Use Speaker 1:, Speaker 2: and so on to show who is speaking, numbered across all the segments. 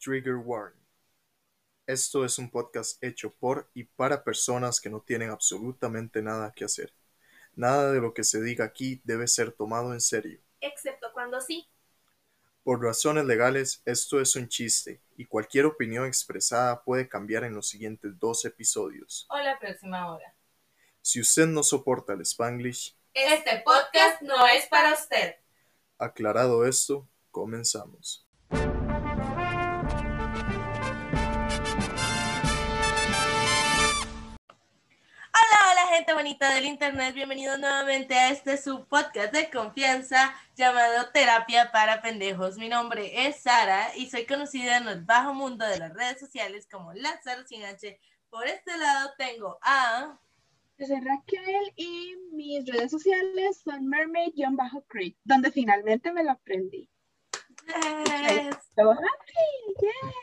Speaker 1: Trigger Warning. Esto es un podcast hecho por y para personas que no tienen absolutamente nada que hacer. Nada de lo que se diga aquí debe ser tomado en serio.
Speaker 2: Excepto cuando sí.
Speaker 1: Por razones legales, esto es un chiste y cualquier opinión expresada puede cambiar en los siguientes dos episodios.
Speaker 2: O la próxima hora.
Speaker 1: Si usted no soporta el spanglish,
Speaker 2: Este podcast no es para usted.
Speaker 1: aclarado esto, comenzamos.
Speaker 2: Gente bonita del internet, bienvenidos nuevamente a este su podcast de confianza llamado Terapia para Pendejos. Mi nombre es Sara y soy conocida en el bajo mundo de las redes sociales como Lázaro sin H. Por este lado tengo a...
Speaker 3: Yo soy Raquel y mis redes sociales son mermaid-creek, donde finalmente me lo aprendí.
Speaker 2: Yes.
Speaker 3: Yeah.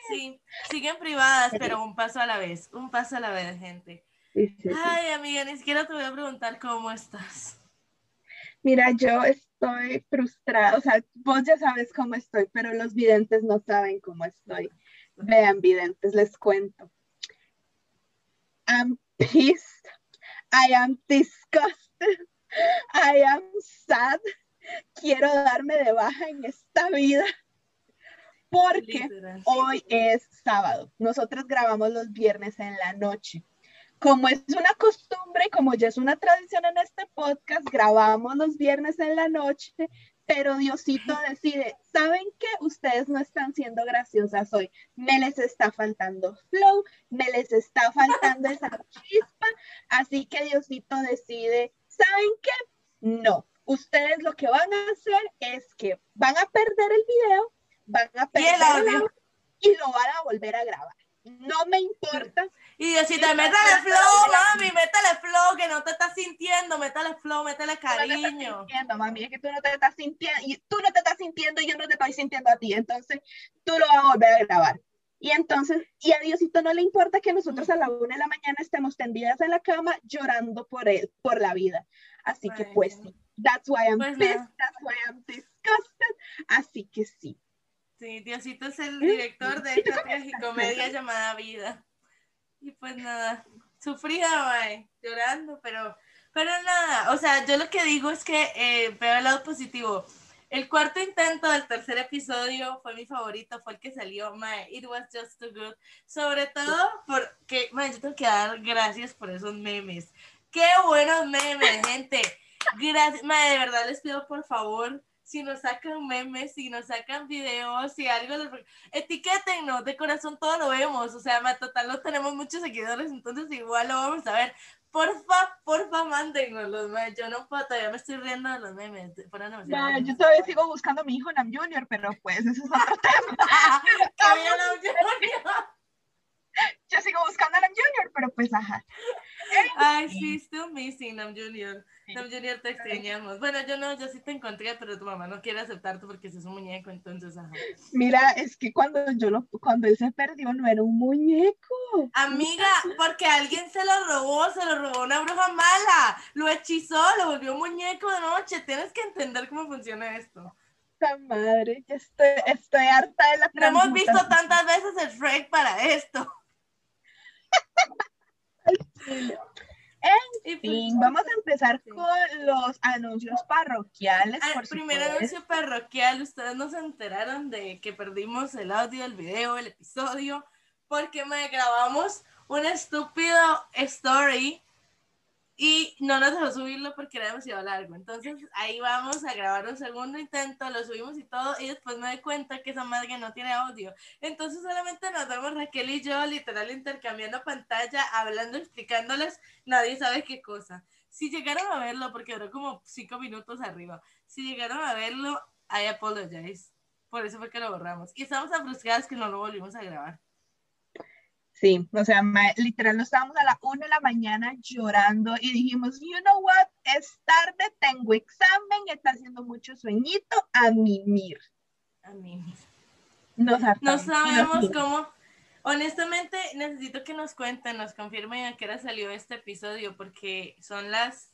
Speaker 2: Sí, siguen privadas, pero un paso a la vez, un paso a la vez, gente.
Speaker 3: Sí, sí, sí.
Speaker 2: Ay, amiga, ni siquiera te voy a preguntar cómo estás.
Speaker 3: Mira, yo estoy frustrada, o sea, vos ya sabes cómo estoy, pero los videntes no saben cómo estoy. Vean, videntes, les cuento. I'm pissed. I am disgusted. I am sad. Quiero darme de baja en esta vida. Porque
Speaker 2: Literal.
Speaker 3: Hoy es sábado. Nosotros grabamos los viernes en la noche. Como es una costumbre como ya es una tradición en este podcast, grabamos los viernes en la noche, pero Diosito decide, ¿saben qué? Ustedes no están siendo graciosas hoy. Me les está faltando flow, me les está faltando esa chispa, así que Diosito decide, ¿saben qué? No. Ustedes lo que van a hacer es que van a perder el video, van a
Speaker 2: Y
Speaker 3: perder
Speaker 2: el audio
Speaker 3: y lo van a volver a grabar. No me importa.
Speaker 2: Y yo, si te
Speaker 3: sí,
Speaker 2: flow, mami, métale flow, que no te estás sintiendo, métale flow, métale
Speaker 3: Tú no te estás
Speaker 2: cariño.
Speaker 3: sintiendo, mami, es que tú no te estás sintiendo, y tú no te estás sintiendo y yo no te estoy sintiendo a ti, entonces tú lo vas a volver a grabar. Y entonces, y a Diosito no le importa que nosotros a la una de la mañana estemos tendidas en la cama llorando por él, por la vida. Así que pues
Speaker 2: Bueno.
Speaker 3: sí, that's why I'm
Speaker 2: Pues
Speaker 3: pissed,
Speaker 2: nada.
Speaker 3: that's why I'm disgusted. Así que sí.
Speaker 2: Sí, Diosito es el director de esta tragicomedia llamada Vida. Y pues nada, sufrida, mae, llorando, pero, pero nada, o sea, yo lo que digo es que eh, veo el lado positivo. El cuarto intento del tercer episodio fue mi favorito, fue el que salió, mae, it was just too good. Sobre todo porque, mae, yo tengo que dar gracias por esos memes. Qué buenos memes, gente. Gracias, mae, de verdad les pido por favor, si nos sacan memes, si nos sacan videos, si algo, etiquétennos, de corazón todo lo vemos, o sea, total no tenemos muchos seguidores, entonces igual lo vamos a ver. Porfa, porfa, mándennos ma, yo no puedo, todavía me estoy riendo de los memes, buenos.
Speaker 3: yo todavía sigo buscando a mi hijo Nam Junior, pero pues ese es otro tema. Yo sigo buscando a Nam Junior, pero pues ajá.
Speaker 2: Ay, sí, still missing, Nam Junior.
Speaker 3: Sí.
Speaker 2: Nam Junior, te extrañamos. Bueno, yo no, yo sí te encontré, pero tu mamá no quiere aceptarte porque sos un muñeco, entonces, ajá.
Speaker 3: Mira, es que cuando yo lo, cuando él se perdió no era un muñeco.
Speaker 2: Amiga, porque alguien se lo robó, se lo robó una bruja mala, lo hechizó, lo volvió un muñeco de noche. Tienes que entender cómo funciona esto.
Speaker 3: Madre, ya estoy, estoy harta de la
Speaker 2: No hemos visto tantas veces el Shrek para esto. Y pues,
Speaker 3: fin, vamos a empezar con los anuncios parroquiales.
Speaker 2: ah,
Speaker 3: por
Speaker 2: primer
Speaker 3: supuesto.
Speaker 2: anuncio parroquial, ustedes no se enteraron de que perdimos el audio, el video, el episodio, porque me grabamos un estúpido story y no nos dejó subirlo porque era demasiado largo. Entonces ahí vamos a grabar un segundo intento, lo subimos y todo, y después me doy cuenta que esa madre no tiene audio. Entonces solamente nos vemos Raquel y yo, literal, intercambiando pantalla, hablando, explicándoles, nadie sabe qué cosa. Si llegaron a verlo, porque duró como cinco minutos arriba, si llegaron a verlo, I apologize. Por eso fue que lo borramos. Y estamos tan que no lo volvimos a grabar.
Speaker 3: Sí, o sea, ma- literal, nos estábamos a la una de la mañana llorando y dijimos, you know what, es tarde, tengo examen, está haciendo mucho sueñito, a mimir.
Speaker 2: A mí.
Speaker 3: Nos
Speaker 2: No sabemos
Speaker 3: Nos-
Speaker 2: cómo. Honestamente, necesito que nos cuenten, nos confirmen a qué hora salió este episodio, porque son las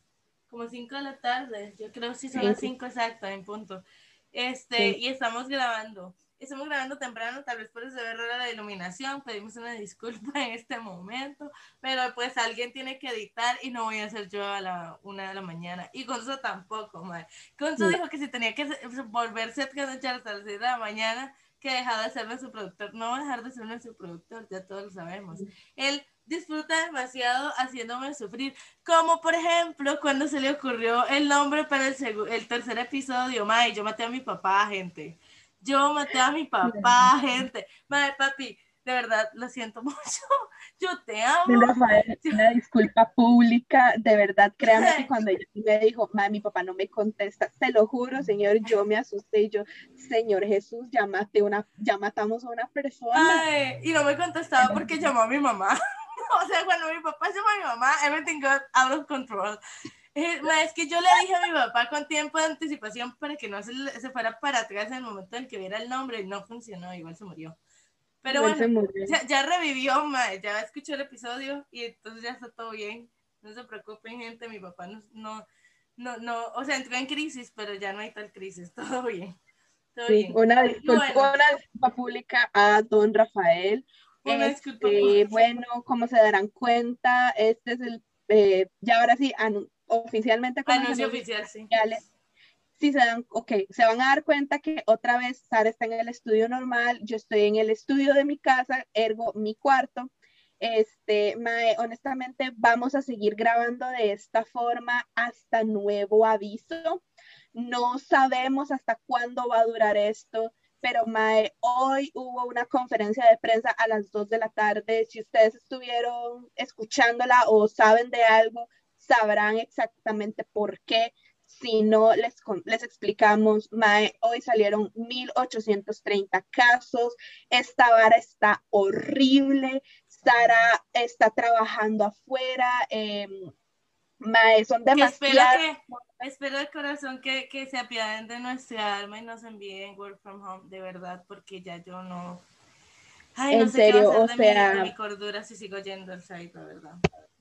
Speaker 2: como 5 de la tarde. Yo creo que sí son
Speaker 3: Sí,
Speaker 2: las
Speaker 3: sí.
Speaker 2: 5 exacto, en punto. Este,
Speaker 3: Sí.
Speaker 2: y estamos grabando. Estamos grabando temprano, tal vez por eso ve rara la iluminación, pedimos una disculpa en este momento, pero pues alguien tiene que editar y no voy a hacer yo a la una de la mañana. Y Gonzo tampoco, madre. Gonzo dijo que si tenía que volverse a trasnochar hasta las 6 de la mañana, que dejaba de ser nuestro productor. No va a dejar de ser nuestro productor, ya todos lo sabemos. Él disfruta demasiado haciéndome sufrir. Como por ejemplo, cuando se le ocurrió el nombre para el, el tercer episodio, May, yo maté a mi papá, gente. Yo maté a mi papá, gente. Madre, papi, de verdad, lo siento mucho. Yo te amo.
Speaker 3: Rafael, una disculpa pública, de verdad, créanme que cuando ella me dijo, madre, mi papá no me contesta, te lo juro, señor, yo me asusté y yo, Señor Jesús, ya, una, ya matamos a una persona.
Speaker 2: Ay, y no me contestaba porque llamó a mi mamá. o sea, cuando mi papá llamó a mi mamá, everything got out of control. Es que yo le dije a mi papá con tiempo de anticipación para que no se, se fuera para atrás en el momento en que viera el nombre y no funcionó, igual se murió. Pero bueno, ya, revivió, ya escuchó el episodio y entonces ya está todo bien. No se preocupen, gente, mi papá no, no, no, no o sea, entró en crisis, pero ya no hay tal crisis, todo bien. Todo bien.
Speaker 3: Una, disculpa, pública a don Rafael. Una disculpa este, bueno, como se darán cuenta, este es el, eh, ya ahora sí, oficialmente.
Speaker 2: Anuncio oficial, sí.
Speaker 3: Si se dan, ok, se van a dar cuenta que otra vez Sara está en el estudio normal, yo estoy en el estudio de mi casa, ergo mi cuarto. Este, honestamente, vamos a seguir grabando de esta forma hasta nuevo aviso. No sabemos hasta cuándo va a durar esto, pero Mae, hoy hubo una conferencia de prensa a las 2 de la tarde. Si ustedes estuvieron escuchándola o saben de algo, sabrán exactamente por qué. Si no, les, les explicamos, Mae, hoy salieron 1830 casos, esta vara está horrible, Sara está trabajando afuera, eh, Mae, son demasiadas...
Speaker 2: Espero, de corazón que, que se apiaden de nuestra alma y nos envíen work from home, de verdad, porque ya yo no... Ay, no sé serio, qué va a hacer de, mi, de mi cordura si sigo yendo al site, la verdad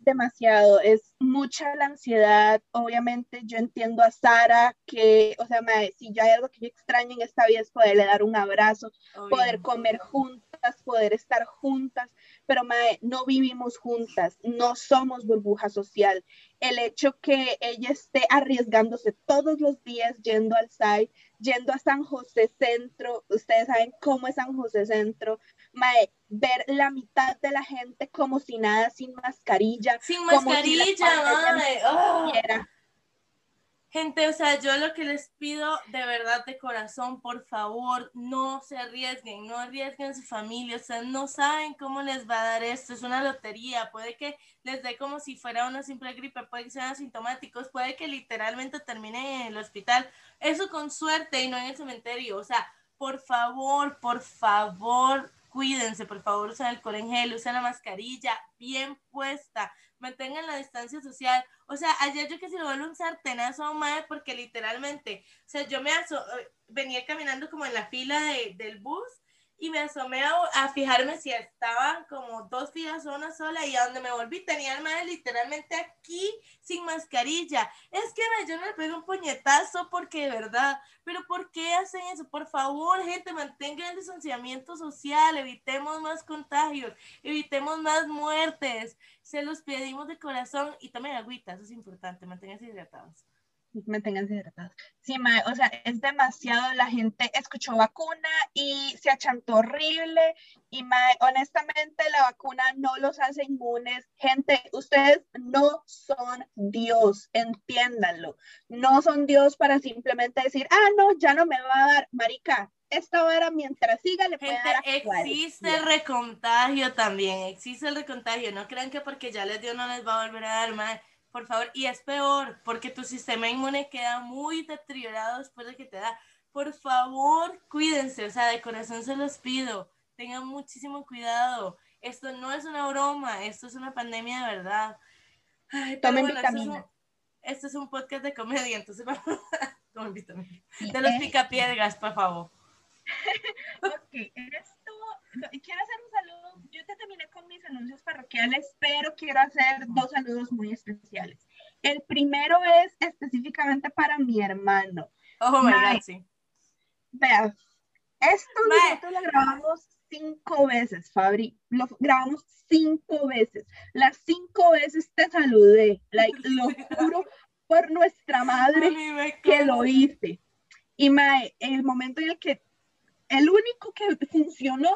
Speaker 3: demasiado, es mucha la ansiedad. Obviamente yo entiendo a Sara que, o sea, si yo hay algo que yo extraño en esta vida es poderle dar un abrazo, poder comer juntas, poder estar juntas, pero mae, no vivimos juntas, no somos burbuja social. El hecho que ella esté arriesgándose todos los días yendo al SAI, yendo a San José Centro, ustedes saben cómo es San José Centro, mae, ver la mitad de la gente como si nada, sin mascarilla.
Speaker 2: Sin mascarilla, mae. Oh. Gente, o sea, yo lo que les pido de verdad de corazón, por favor, no se arriesguen, no arriesguen su familia, o sea, no saben cómo les va a dar esto, es una lotería, puede que les dé como si fuera una simple gripe, puede que sean asintomáticos, puede que literalmente terminen en el hospital, eso con suerte y no en el cementerio, o sea, por favor, por favor, cuídense, por favor, usen alcohol en gel, usen la mascarilla bien puesta, mantengan la distancia social. O sea, ayer yo que si lo vuelvo un sartenazo a madre porque literalmente, o sea, yo me venía caminando como en la fila de, del bus y me asomé a, fijarme si estaban como dos filas o una sola y a donde me volví tenía el literalmente aquí sin mascarilla. Es que yo me pego un puñetazo porque de verdad, pero ¿por qué hacen eso? Por favor, gente, mantengan el distanciamiento social, evitemos más contagios, evitemos más muertes. Se los pedimos de corazón y tomen agüita, eso es importante, manténganse hidratados
Speaker 3: manténganse hidratados. Sí, mae, o sea, es demasiado, la gente escuchó vacuna y se achantó horrible y mae, honestamente la vacuna no los hace inmunes. Gente, ustedes no son Dios, entiéndanlo. No son Dios para simplemente decir, ah, no, ya no me va a dar, marica. Esta vara mientras siga le puede dar
Speaker 2: existe el recontagio también, existe el recontagio, no crean que porque ya les dio no les va a volver a dar, mae por favor, y es peor, porque tu sistema inmune queda muy deteriorado después de que te da. Por favor, cuídense, o sea, de corazón se los pido, tengan muchísimo cuidado. Esto no es una broma, esto es una pandemia de verdad. Ay, Tomen bueno, vitamina. Esto, es un, podcast de comedia, entonces vamos a tomar vitamina. De los picapiedras, por favor.
Speaker 3: ok, esto, quiero hacer un saludo, te terminé con mis anuncios parroquiales, pero quiero hacer dos saludos muy especiales. El primero es específicamente para mi hermano.
Speaker 2: Oh my God, sí.
Speaker 3: Vea, Esto nosotros lo grabamos cinco veces, Fabri. Lo grabamos cinco veces. Las cinco veces te saludé. Like, lo juro por nuestra madre que lo hice. Y mae, el momento en el que el único que funcionó,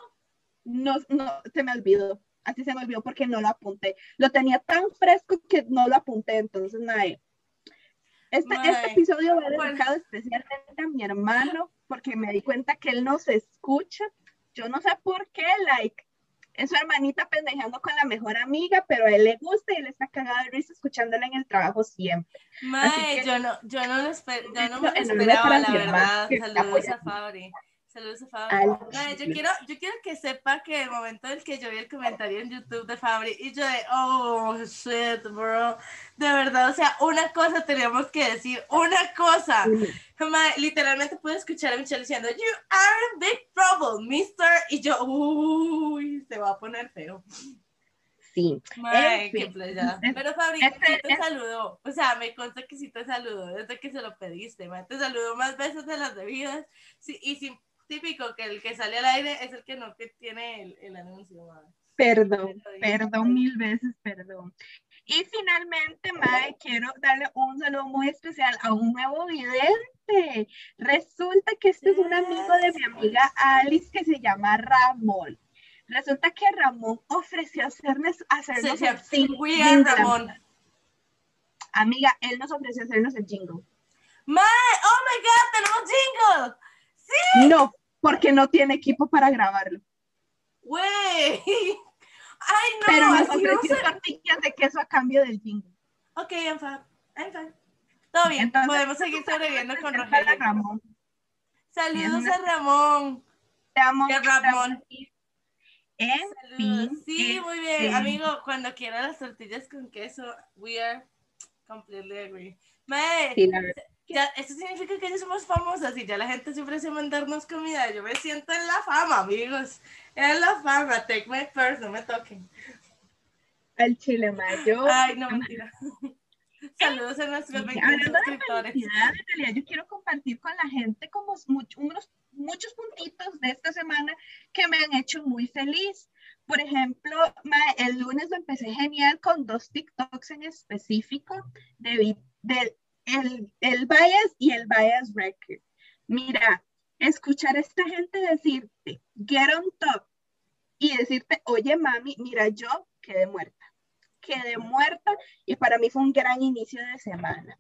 Speaker 3: no, no se me olvidó. Así se me olvidó porque no lo apunté. Lo tenía tan fresco que no lo apunté. Entonces, mae. Este, este episodio va dedicado especialmente a mi hermano porque me di cuenta que él no se escucha. Yo no sé por qué, like, es su hermanita pendejeando con la mejor amiga, pero a él le gusta y él está cagado de risa escuchándola en el trabajo siempre.
Speaker 2: Mae, yo no, yo no lo, esper- yo no me lo esperaba, la verdad. Saludos a Fabri. Saludos a Fabri. Yo quiero, yo quiero que sepa que el momento en el que yo vi el comentario en YouTube de Fabri y yo de, oh, shit, bro. De verdad, o sea, una cosa teníamos que decir, una cosa. Literalmente pude escuchar a Michelle diciendo, you are in big trouble, mister. Y yo, uy, se va a poner feo.
Speaker 3: Sí.
Speaker 2: Mae,
Speaker 3: En
Speaker 2: qué
Speaker 3: fin,
Speaker 2: playa.
Speaker 3: es-
Speaker 2: Pero Fabri,
Speaker 3: este-
Speaker 2: sí te
Speaker 3: es-
Speaker 2: saludó. O sea, me consta que sí te saludó desde que se lo pediste. mae. Te saludó más veces de las debidas. Sí, y sí, típico que el que sale al aire es el que no que tiene el, el anuncio. mae.
Speaker 3: Perdón, perdón mil veces, perdón. Y finalmente, Mae, quiero darle un saludo muy especial a un nuevo vidente. Resulta que este es un amigo de mi amiga Alice que se llama Ramón. Resulta que Ramón ofreció hacernos, hacernos
Speaker 2: Se
Speaker 3: el jingle.
Speaker 2: Ramón.
Speaker 3: Amiga, él nos ofreció hacernos el jingle.
Speaker 2: Mae, oh my god, tenemos jingle. Sí,
Speaker 3: No, porque no tiene equipo para grabarlo.
Speaker 2: güey. Ay, no,
Speaker 3: Pero
Speaker 2: no
Speaker 3: ofreció tortillas de queso a cambio del jingle.
Speaker 2: Ok, I'm fine. I'm fine. Todo bien,
Speaker 3: Entonces,
Speaker 2: podemos seguir sobreviviendo con Rogelio.
Speaker 3: Ramón.
Speaker 2: Saludos a Ramón.
Speaker 3: Te amo.
Speaker 2: Ramón.
Speaker 3: En fin.
Speaker 2: Sí, muy bien,
Speaker 3: este,
Speaker 2: amigo. Cuando quiera las tortillas con queso, we are completely agree. Mae,
Speaker 3: sí.
Speaker 2: Ya, eso significa que ya somos famosas y ya la gente se ofrece a mandarnos comida. Yo me siento en la fama, amigos. En la fama. Take my purse, no me toquen.
Speaker 3: Al chile mayo.
Speaker 2: Ay, no, mentira. Saludos a nuestros 21
Speaker 3: Hablando de
Speaker 2: suscriptores.
Speaker 3: felicidad, en realidad yo quiero compartir con la gente como much- unos, muchos puntitos de esta semana que me han hecho muy feliz. Por ejemplo, el lunes lo empecé genial con dos TikToks en específico de, del el, el bias y el bias record. Mira, escuchar a esta gente decirte, get on top, y decirte, oye mami, mira, yo quedé muerta. Quedé muerta y para mí fue un gran inicio de semana.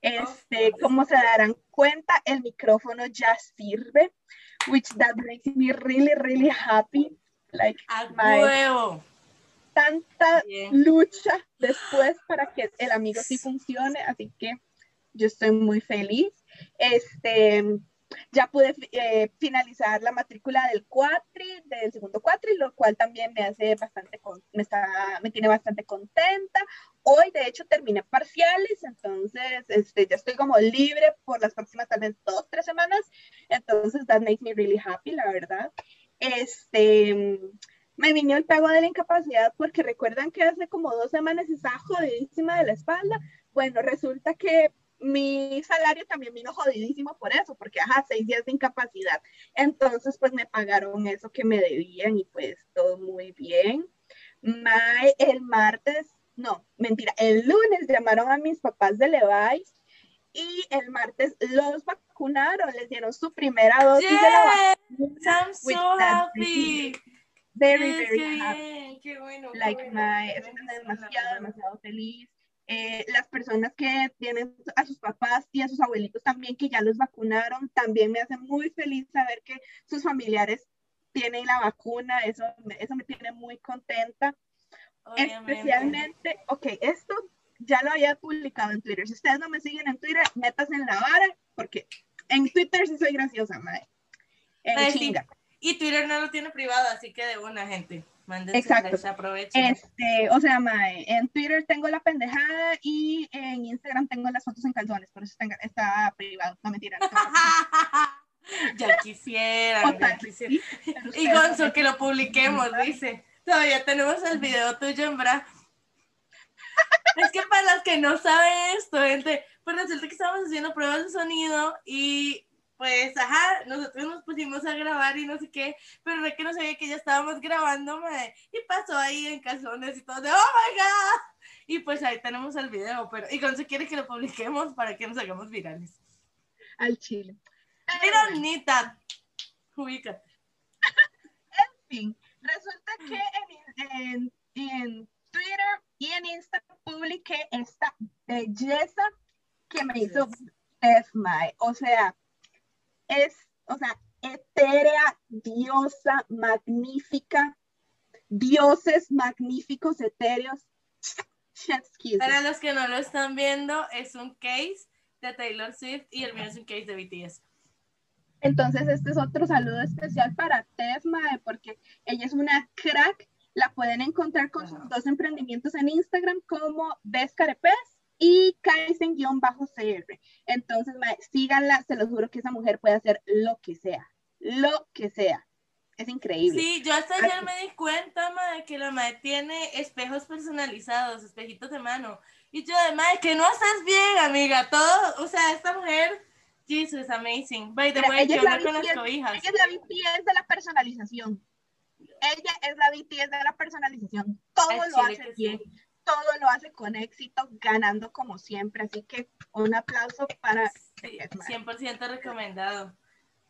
Speaker 3: Este, como se darán cuenta, el micrófono ya sirve, which that makes me really, really happy. Like,
Speaker 2: A
Speaker 3: my-
Speaker 2: huevo.
Speaker 3: tanta
Speaker 2: Bien.
Speaker 3: lucha después para que el amigo sí funcione, así que yo estoy muy feliz. Este, ya pude eh, finalizar la matrícula del cuatri, del segundo cuatri, lo cual también me hace bastante, con- me, está, me tiene bastante contenta. Hoy, de hecho, terminé parciales, entonces este, ya estoy como libre por las próximas tal vez dos, tres semanas. Entonces, that makes me really happy, la verdad. Este, me vino el pago de la incapacidad porque recuerdan que hace como dos semanas estaba jodidísima de la espalda. Bueno, resulta que mi salario también vino jodidísimo por eso, porque ajá, seis días de incapacidad. Entonces, pues me pagaron eso que me debían y pues todo muy bien. Ma- el martes, no, mentira, el lunes llamaron a mis papás de Levi's y el martes los vacunaron, les dieron su primera dosis de la vacuna.
Speaker 2: I'm so happy.
Speaker 3: Very,
Speaker 2: Yes,
Speaker 3: very
Speaker 2: qué
Speaker 3: happy.
Speaker 2: bien, qué bueno. qué
Speaker 3: like
Speaker 2: bueno,
Speaker 3: my,
Speaker 2: qué la
Speaker 3: demasiado, demasiado feliz. Eh, las personas que tienen a sus papás y a sus abuelitos también que ya los vacunaron, también me hace muy feliz saber que sus familiares tienen la vacuna, eso, me- eso me tiene muy contenta.
Speaker 2: Obviamente.
Speaker 3: Especialmente, ok, esto ya lo había publicado en Twitter. Si ustedes no me siguen en Twitter, metas en la vara, porque en Twitter sí soy graciosa, madre. En
Speaker 2: sí.
Speaker 3: chinga.
Speaker 2: Y Twitter no lo tiene privado, así que de una gente. Mándense
Speaker 3: Exacto.
Speaker 2: aprovechen.
Speaker 3: Este, o sea, mae, en Twitter tengo la pendejada y en Instagram tengo las fotos en calzones, por eso está privado, no mentira. no
Speaker 2: ya quisieran,
Speaker 3: O
Speaker 2: ya
Speaker 3: sí, pero
Speaker 2: Y Gonzo, que lo publiquemos, dice. Todavía tenemos el video tuyo en bra. Es que para las que no saben esto, gente, pues resulta que estábamos haciendo pruebas de sonido y pues, ajá, nosotros nos pusimos a grabar y no sé qué, pero de que no sabía que ya estábamos grabando, mae, y pasó ahí en calzones y todo de, oh my god, y pues ahí tenemos el video, pero, y cuando se quiere que lo publiquemos para que nos hagamos virales.
Speaker 3: Al chile. Pero
Speaker 2: Anita, ubícate.
Speaker 3: en fin, resulta que en, en- en Twitter y en Insta publiqué esta belleza que me hizo Mae. O sea, es, o sea, etérea, diosa, magnífica, dioses magníficos, etéreos.
Speaker 2: Para los que no lo están viendo, es un case de Taylor Swift y el mío es un case de BTS.
Speaker 3: Entonces, este es otro saludo especial para Steph Mae, porque ella es una crack. La pueden encontrar con sus dos emprendimientos en Instagram como Descarepes y Kaizen-CR. Entonces, mae, síganla, se los juro que esa mujer puede hacer lo que sea, lo que sea. Es increíble.
Speaker 2: Sí, yo hasta ayer me di cuenta, madre, que la madre tiene espejos personalizados, espejitos de mano. Y yo, de madre, que no estás bien, amiga. Todo, o sea, esta mujer, Jesus, amazing. By the way,
Speaker 3: ella
Speaker 2: ¿qué
Speaker 3: es la
Speaker 2: onda con las cobijas?
Speaker 3: Ella es la BTS de la personalización. Ella es la BTS de la personalización. Todo lo hace
Speaker 2: que sí.
Speaker 3: Todo lo hace con éxito, ganando como siempre. Así que un aplauso para
Speaker 2: Sí,
Speaker 3: Steph Mae.
Speaker 2: 100% recomendado.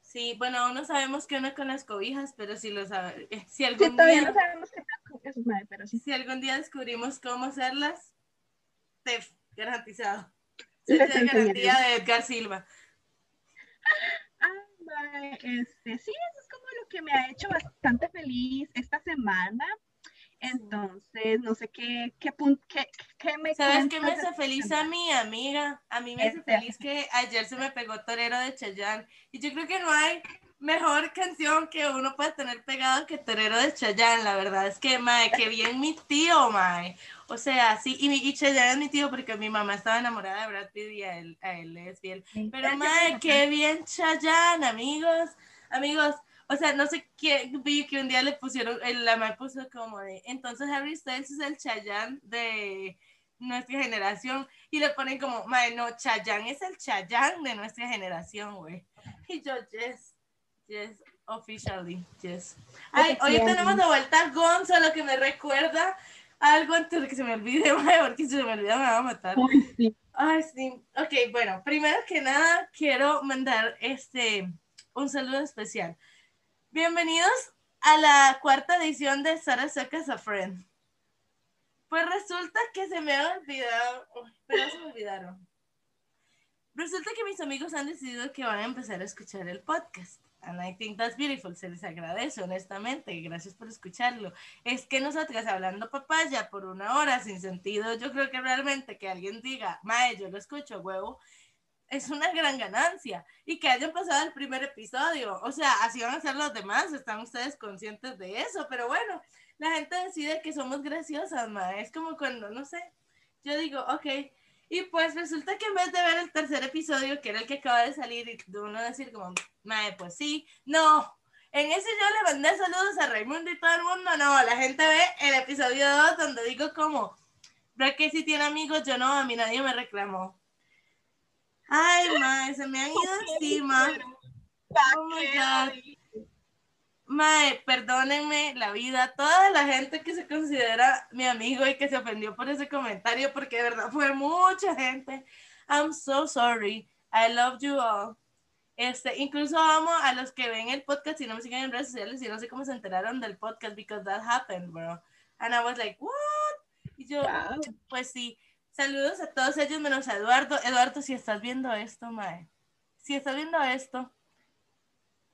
Speaker 2: Sí, bueno, aún no sabemos qué onda con las cobijas, pero si lo sabe, si
Speaker 3: Sí,
Speaker 2: algún
Speaker 3: todavía
Speaker 2: día,
Speaker 3: no sabemos qué eso, mae, pero sí.
Speaker 2: si algún día descubrimos cómo hacerlas, te garantizado. Esa es garantía
Speaker 3: enseñaré.
Speaker 2: de Edgar Silva.
Speaker 3: Ah, mae, este, sí, eso es como lo que me ha hecho bastante feliz esta semana. Entonces, no sé qué, qué, pun- qué, qué me
Speaker 2: ¿Sabes qué me hace feliz a mí, amiga? A mí me hace
Speaker 3: Este.
Speaker 2: feliz que ayer se me pegó Torero de Chayanne. Y yo creo que no hay mejor canción que uno pueda tener pegado que Torero de Chayanne. La verdad es que, mae, qué bien mi tío, mae. O sea, sí, y, mi, y Chayanne es mi tío porque mi mamá estaba enamorada de Brad Pitt y a él, a él es fiel. Pero, mae, qué bien Chayanne, amigos. Amigos, o sea, no sé qué, vi que un día le pusieron, el- la mamá puso como de, entonces Harry Styles es el Chayanne de nuestra generación, y le ponen como, mae, no, Chayanne es el Chayanne de nuestra generación, güey. Y yo, yes, yes, officially, yes. Ay, hoy tenemos de vuelta a Gonzo, lo que me recuerda algo antes de que se me olvide, mae, porque si se me olvida me va a matar.
Speaker 3: Ay, sí.
Speaker 2: Ay, sí. Ok, bueno, primero que nada quiero mandar este un saludo especial. Bienvenidos a la cuarta edición de Sara Sacas a Friend. Pues resulta que se me ha olvidado, pero se me olvidaron. Resulta que mis amigos han decidido que van a empezar a escuchar el podcast. And I think that's beautiful. Se les agradece, honestamente. Gracias por escucharlo. Es que nosotras hablando papaya por una hora sin sentido, yo creo que realmente que alguien diga, mae, yo lo escucho, huevo, es una gran ganancia. Y que hayan pasado el primer episodio. O sea, así van a ser los demás. Están ustedes conscientes de eso. Pero bueno, la gente decide que somos graciosas, mae. Es como cuando, no sé, yo digo, ok. Y pues resulta que en vez de ver el tercer episodio, que era el que acaba de salir, y de uno decir como, mae, pues sí, no. En ese yo le mandé saludos a Raimundo y todo el mundo, no, la gente ve el episodio 2 donde digo como, ¿verdad que si tiene amigos? Yo no, a mí nadie me reclamó. Ay, mae, se me han ido encima. Oh my God. Mae, perdónenme la vida, toda la gente que se considera mi amigo y que se ofendió por ese comentario, porque de verdad fue mucha gente. I'm so sorry. I love you all. Este, incluso amo a los que ven el podcast y no me siguen en redes sociales y no sé cómo se enteraron del podcast because that happened, bro. And I was like, what? Y yo,
Speaker 3: Wow.
Speaker 2: pues sí. Saludos a todos ellos menos a Eduardo. Eduardo, si estás viendo esto, mae. Si estás viendo esto,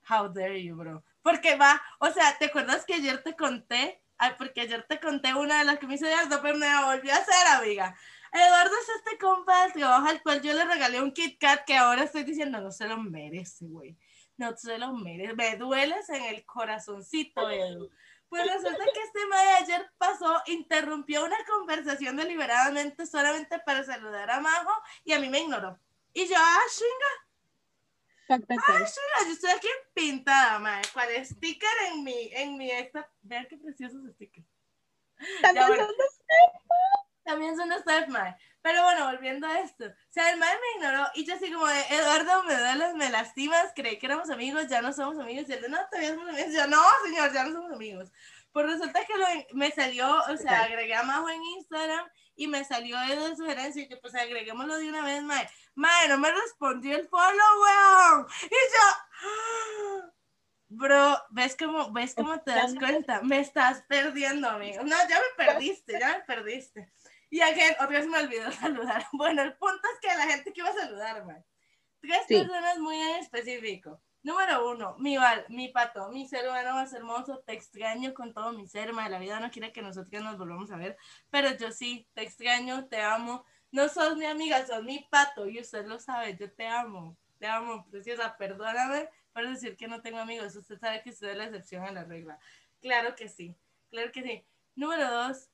Speaker 2: how dare you, bro. Porque va, o sea, ¿te acuerdas que ayer te conté? Porque ayer te conté una de las que me hizo Eduardo, pero me volvió a hacer, amiga. Eduardo es este compa del trabajo al cual yo le regalé un Kit Kat que ahora estoy diciendo no se lo merece, güey. No se lo merece. Me dueles en el corazoncito, Edu. Pues resulta que este mae ayer pasó, interrumpió una conversación deliberadamente solamente para saludar a Majo y a mí me ignoró. Y yo, ah, chinga, ah, chinga, yo estoy aquí pintada, mae. ¿Cuál sticker en mi, en mi esta? Vean qué preciosos stickers.
Speaker 3: También
Speaker 2: bueno.
Speaker 3: son los-
Speaker 2: También son de Steph, mae. Pero bueno, volviendo a esto. O sea, el mae me ignoró y yo así como de, Eduardo, me dueles, me lastimas, creí que éramos amigos, ya no somos amigos. Y él no, todavía somos amigos. Yo, no, señor, ya no somos amigos. Pues resulta que lo, me salió, o sea, agregué a Majo en Instagram y me salió de sugerencia y yo, pues agreguémoslo de una vez, mae. Mae, no me respondió el follow, weón. Y yo, bro, ¿ves cómo, ves cómo te das cuenta? Me estás perdiendo, amigo. No, ya me perdiste, ya me perdiste. Y again, otra vez me olvidó saludar. Bueno, el punto es que la gente que iba a saludar, mae. Tres personas muy en específico. Número uno, mi Val, mi pato, mi ser humano más hermoso, te extraño con todo mi ser, ma, la vida no quiere que nosotros nos volvamos a ver, pero yo sí, te extraño, te amo, no sos mi amiga, sos mi pato, y usted lo sabe, yo te amo, te amo, preciosa, perdóname por decir que no tengo amigos, usted sabe que usted es la excepción a la regla, claro que sí, claro que sí. Número dos,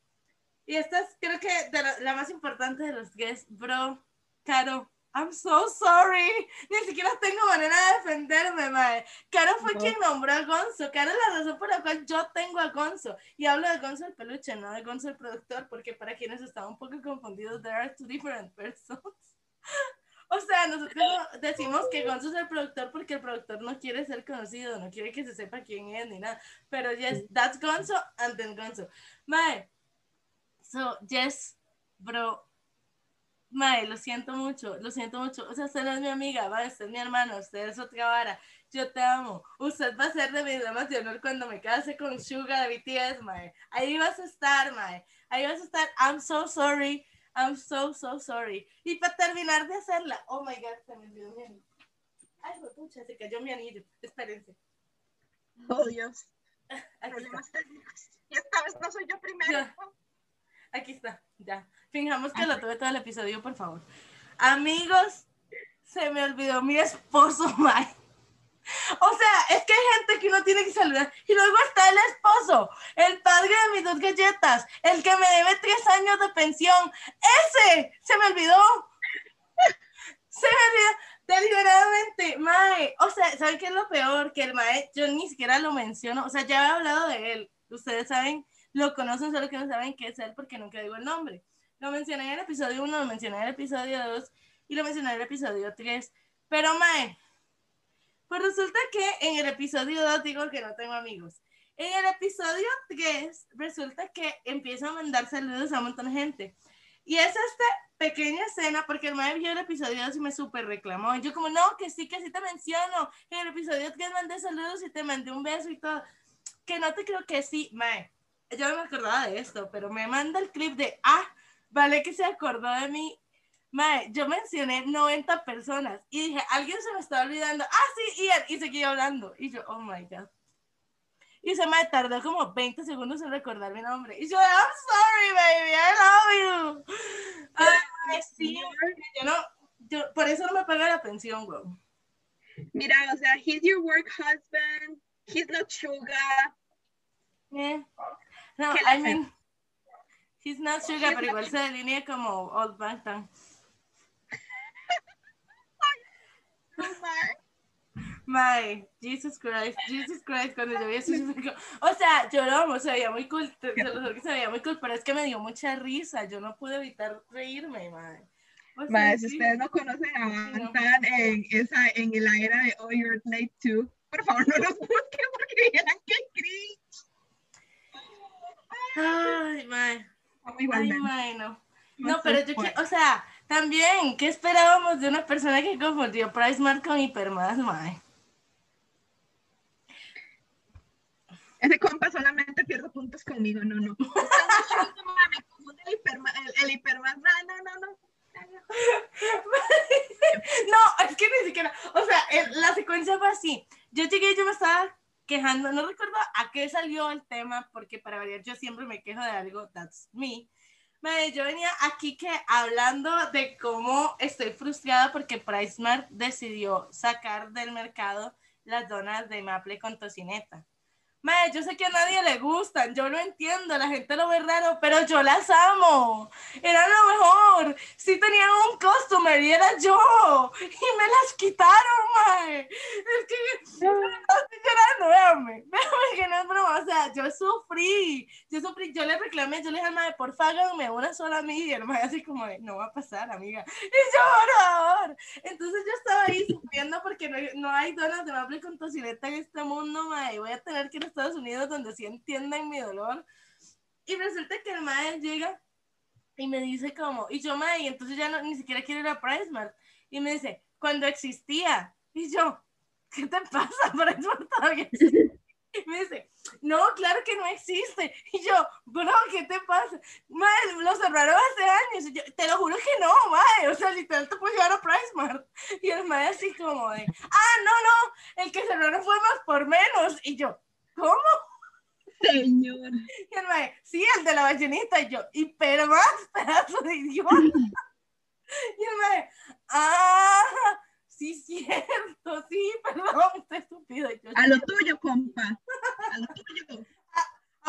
Speaker 2: y esta es creo que la, la más importante de los guests, bro, Caro, I'm so sorry. Ni siquiera tengo manera de defenderme, mae. Caro fue quien nombró a Gonzo. Caro es la razón por la cual yo tengo a Gonzo. Y hablo de Gonzo el peluche, no de Gonzo el productor, porque para quienes están un poco confundidos, there are two different persons. o sea, nosotros decimos que Gonzo es el productor porque el productor no quiere ser conocido, no quiere que se sepa quién es ni nada. Pero yes, that's Gonzo and then Gonzo. Mae. So, yes, bro, Mae, lo siento mucho, lo siento mucho. O sea, usted no es mi amiga, ¿vale? Usted es mi hermano, usted es otra vara. Yo te amo. Usted va a ser de mis damas de honor cuando me case con Suga de BTS, Mae. Ahí vas a estar, Mae. Ahí vas a estar. I'm so sorry. I'm so, so sorry. Y para terminar de hacerla, oh my god, se me olvidó mi anillo. Ay, pucha, se cayó mi anillo. Espérense.
Speaker 3: Oh, Dios. Y esta vez no soy yo primero.
Speaker 2: Aquí está, ya. Fijamos que lo tuve todo el episodio, por favor. Amigos, se me olvidó mi esposo, Mike. O sea, es que hay gente que uno tiene que saludar. Y luego está el esposo, el padre de mis dos galletas, el que me debe tres años de pensión. Ese se me olvidó. Se me olvidó deliberadamente, Mae. O sea, ¿saben qué es lo peor? Que el Mae, yo ni siquiera lo menciono. O sea, ya he hablado de él. Ustedes saben, lo conocen, solo que no saben qué es él porque nunca digo el nombre. Lo mencioné en el episodio 1, lo mencioné en el episodio 2 y lo mencioné en el episodio 3. Pero, Mae, pues resulta que en el episodio 2 digo que no tengo amigos. En el episodio 3 resulta que empiezo a mandar saludos a un montón de gente. Y es esta pequeña escena, porque el mae vio el episodio 2 y me súper reclamó. Y yo como, no, que sí, que sí te menciono. En el episodio 3 mandé saludos y te mandé un beso y todo. Que no te creo que sí, mae. Yo no me acordaba de esto, pero me manda el clip de, ah, Vale que se acordó de mí. Mae, yo mencioné 90 personas y dije, alguien se me está olvidando. Ah, sí, Ian. Y seguí hablando. Y yo, oh my God. Y se me tardó como 20 segundos en recordar mi nombre. Y yo, I'm sorry, baby, I love you. Ay, sí, yo no, yo, por eso no me paga la pensión, bro.
Speaker 3: Mira, o sea, he's your work husband, he's not sugar.
Speaker 2: Yeah. No, I mean, He's not sugar, pero igual se delinea como Old Bangtan. My, Jesus Christ, Jesus Christ, cuando yo vi eso, o sea, lo se veía muy cool, se lo que se veía muy cool, pero es que me dio mucha risa, yo no pude evitar reírme, mae.
Speaker 3: O si ustedes no conocen a Bantan en, esa, en la era de Oh, You're Late Too, por favor no los busquen porque vieran que
Speaker 2: cringe. Ay, mae. Ay, bueno. No, pero yo, o sea, también, ¿qué esperábamos de una persona que confundió Price con Hipermas, mae?
Speaker 3: Ese compa solamente pierde puntos conmigo, no, no. el hipermas, no, no, no.
Speaker 2: No, es que ni siquiera, o sea, la secuencia fue así. Yo llegué y yo me estaba quejando, no recuerdo a qué salió el tema, porque para variar yo siempre me quejo de algo, that's me. yo venía aquí que hablando de cómo estoy frustrada porque PriceMart decidió sacar del mercado las donas de maple con tocineta. Mae, yo sé que a nadie le gustan, yo lo entiendo, la gente lo ve raro, pero yo las amo. Era lo mejor. Sí tenían un costumer y era yo. Y me las quitaron, mae. Es que no estoy llorando, véame. Véame que no es broma. O sea, yo sufrí. Yo sufrí, yo le reclamé, yo le dije mae, por háganme una sola a mí. Y el mae así como, no va a pasar, amiga. Y yo, por favor. Entonces yo estaba ahí sufriendo porque no, no hay donas de maple con tocineta en este mundo, mae. Voy a tener que Estados Unidos donde sí entienden mi dolor. Y resulta que el mae llega y me dice como, y yo, mae, y entonces ya no, ni siquiera quiero ir a PriceMart. Y me dice, cuando existía. Y yo, ¿qué te pasa? PriceMart todavía existe. Y me dice, no, claro que no existe. Y yo, bro, ¿qué te pasa? Mae, lo cerraron hace años. Y yo, te lo juro que no, mae. O sea, literal te puedo llevar a PriceMart. Y el mae así como de, ah, no, no, el que cerraron fue más por menos. Y yo, ¿cómo?
Speaker 3: Señor.
Speaker 2: Y el mae, sí, el de la ballenita. Y yo, y pero más, pedazo de idiota. Y el mae, ah, sí, cierto, sí, perdón, está estúpido. Yo,
Speaker 3: A lo tuyo, compa. A lo tuyo.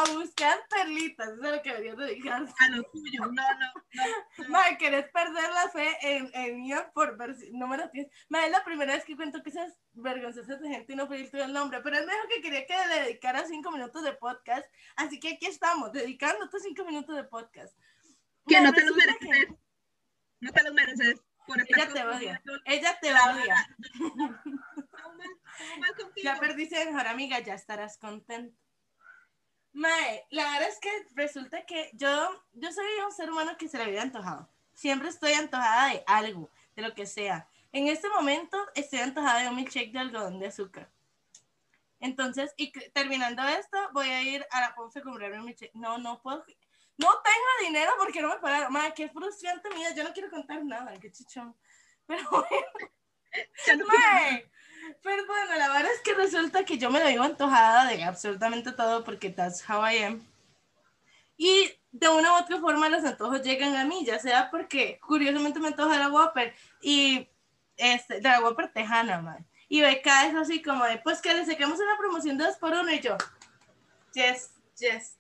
Speaker 2: A buscar perlitas, eso es lo que deberías dedicarse.
Speaker 3: A lo tuyo. No, no, no.
Speaker 2: Querés perder la fe en, en mí por lo tienes. Mae, es la primera vez que cuento que esas vergonzosas de gente y no pedirte el nombre, pero él me dijo que quería que le dedicara cinco minutos de podcast, así que aquí estamos, dedicándote cinco minutos de podcast.
Speaker 3: Que no te los
Speaker 2: que
Speaker 3: mereces. No te los mereces. Por
Speaker 2: Ella te odia, ella te
Speaker 3: La
Speaker 2: odia.
Speaker 3: ¿Cómo mal- cómo mal contigo?
Speaker 2: Ya perdiste mejor amiga, ya estarás contento. Mae, la verdad es que resulta que yo, yo soy un ser humano que se le vive antojado. Siempre estoy antojada de algo, de lo que sea. En este momento estoy antojada de un milkshake de algodón de azúcar. Entonces, y terminando esto, voy a ir a la Ponce a comprarme un milkshake. No, no puedo. No tengo dinero porque no me pagaron. Mae, qué frustrante mía. Yo no quiero contar nada, qué chichón. Pero bueno.
Speaker 3: No
Speaker 2: Mae, pero bueno, la verdad es que resulta que yo me lo vivo antojada de absolutamente todo porque that's how I am. Y de una u otra forma los antojos llegan a mí, ya sea porque curiosamente me antoja la Whopper y este, de la Whopper tejana, man. Y Beca es así como de, pues que le saquemos una promoción de 2 por 1 y yo, yes, yes.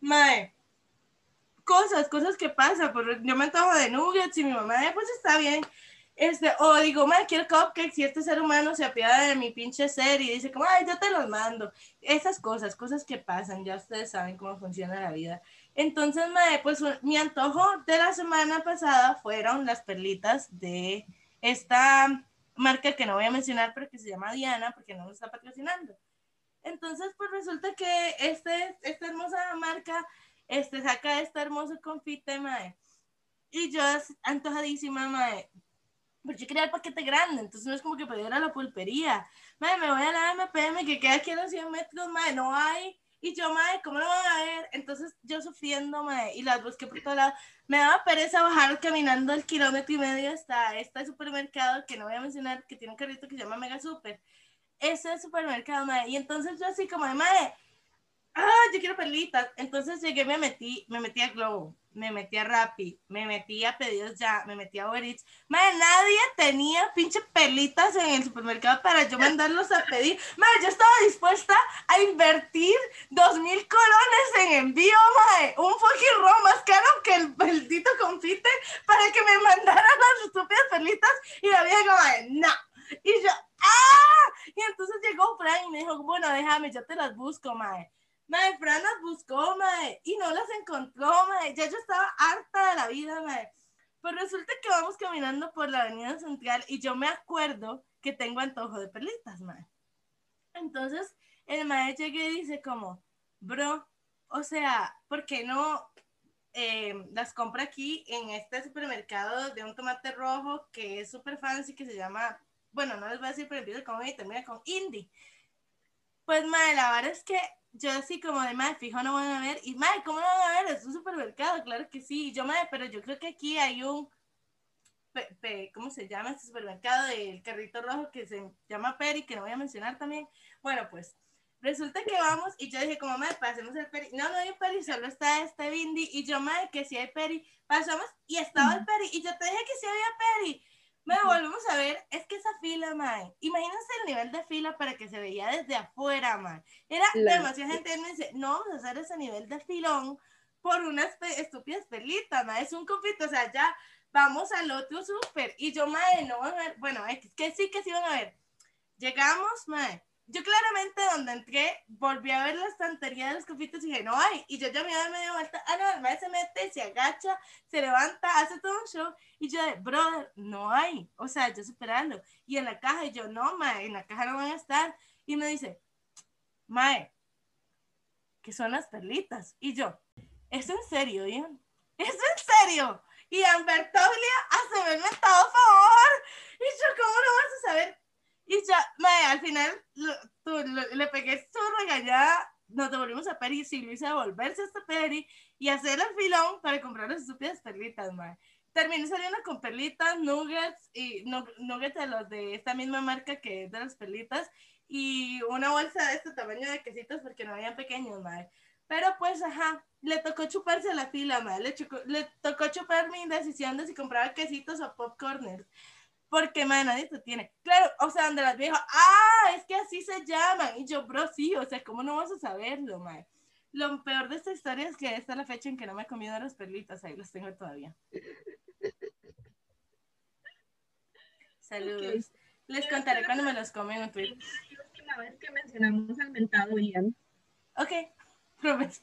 Speaker 2: Mae, cosas, cosas que pasan, porque yo me antojo de nuggets y mi mamá, "Eh, pues está bien. Este, o digo, me quiero cupcakes y este ser humano se apiada de mi pinche ser y dice como, ay, yo te los mando. Esas cosas, cosas que pasan, ya ustedes saben cómo funciona la vida. Entonces, mae, pues mi antojo de la semana pasada fueron las perlitas de esta marca que no voy a mencionar, pero que se llama Diana, porque no nos está patrocinando. Entonces, pues resulta que este, esta hermosa marca este, saca este hermoso confite, mae. Y yo antojadísima, mae. Pero yo quería el paquete grande, entonces no es como que podía ir a la pulpería. Mae, me voy a la MPM que queda aquí a los 100 metros, mae, no hay. Y yo, mae, ¿cómo lo van a ver? Entonces yo sufriendo, mae, y las busqué por todos lados. Me daba pereza bajar caminando el kilómetro y medio hasta este supermercado que no voy a mencionar, que tiene un carrito que se llama Mega Super. Ese supermercado, mae. Y entonces yo así como mae, ah, yo quiero perlitas. Entonces llegué, me metí, me metí a Globo, me metí a Rappi, me metí a Pedidos Ya, me metí a Uber Eats. Madre, nadie tenía pinche perlitas en el supermercado para yo mandarlos a pedir. Madre, yo estaba dispuesta a invertir dos mil colones en envío, madre. Un fucking robo más caro que el maldito confite para que me mandaran las estúpidas perlitas. Y la vieja de, no. Y yo, ¡ah! Y entonces llegó Frank y me dijo, bueno, déjame, yo te las busco, madre. Mae, Fran las buscó, mae, y no las encontró, mae. Ya yo estaba harta de la vida, mae. Pues resulta que vamos caminando por la avenida central y yo me acuerdo que tengo antojo de perlitas, mae. Entonces, el mae llega y dice como, bro, o sea, ¿por qué no eh, las compra aquí en este supermercado de un tomate rojo que es súper fancy, que se llama, bueno, no les voy a decir, pero empieza con I y termina con Indie. Pues, madre, la verdad es que yo así como de, madre, fijo, no van a ver. Y, madre, ¿cómo no van a ver? Es un supermercado, claro que sí. Y yo, madre, pero yo creo que aquí hay un, pe- pe- ¿cómo se llama este supermercado del carrito rojo que se llama Peri, que no voy a mencionar también? Bueno, pues, resulta que vamos y yo dije, como, madre, pasemos el Peri. No, no hay Peri, solo está este Bindi. Y yo, madre, que sí hay Peri. Pasamos y estaba el Peri. Y yo te dije que sí había Peri. Me volvemos a ver, es que esa fila, mae, imagínense el nivel de fila para que se veía desde afuera, mae. Era
Speaker 3: Claro.
Speaker 2: demasiada gente, me dice, no vamos a hacer ese nivel de filón por unas pe- estúpidas perlitas, mae, es un conflicto, o sea, ya vamos al otro súper. Y yo, mae, no van a ver, bueno, es que sí que sí van a ver. Llegamos, mae. Yo claramente donde entré, volví a ver la estantería de los confites y dije, no hay. Y yo ya me iba medio vuelta, ah, no, el mae se mete, se agacha, se levanta, hace todo un show. Y yo, brother, no hay. O sea, yo superando. Y en la caja, y yo, no, mae, en la caja no van a estar. Y me dice, mae, que son las perlitas. Y yo, ¿es en serio, Ian? ¿Es en serio? Y Ambertoglia hace el mentado favor. Y yo, ¿cómo no vas a saber? Y ya, mae, al final lo- tú- lo- le pegué su regañada, nos devolvimos a Peri, sí lo hice devolverse hasta Peri y hacer el filón para comprar las estúpidas perlitas, mae. Terminé saliendo con perlitas, nuggets y nu- nuggets de los de esta misma marca que es de las perlitas y una bolsa de este tamaño de quesitos porque no habían pequeños, mae. Pero pues, ajá, le tocó chuparse la fila, mae. Le, le tocó chupar mi indecisión de si compraba quesitos o popcorners. Porque, mae, nadie te tiene. Claro, o sea, donde las dijo, ah, es que así se llaman. Y yo, bro, sí, o sea, ¿cómo no vas a saberlo, mae? Lo peor de esta historia es que esta es la fecha en que no me he comido las perlitas, ahí las tengo todavía. Saludos. Les contaré cuando me los come en tweet.
Speaker 3: La última vez que mencionamos al mentado Ian.
Speaker 2: Ok, prometo.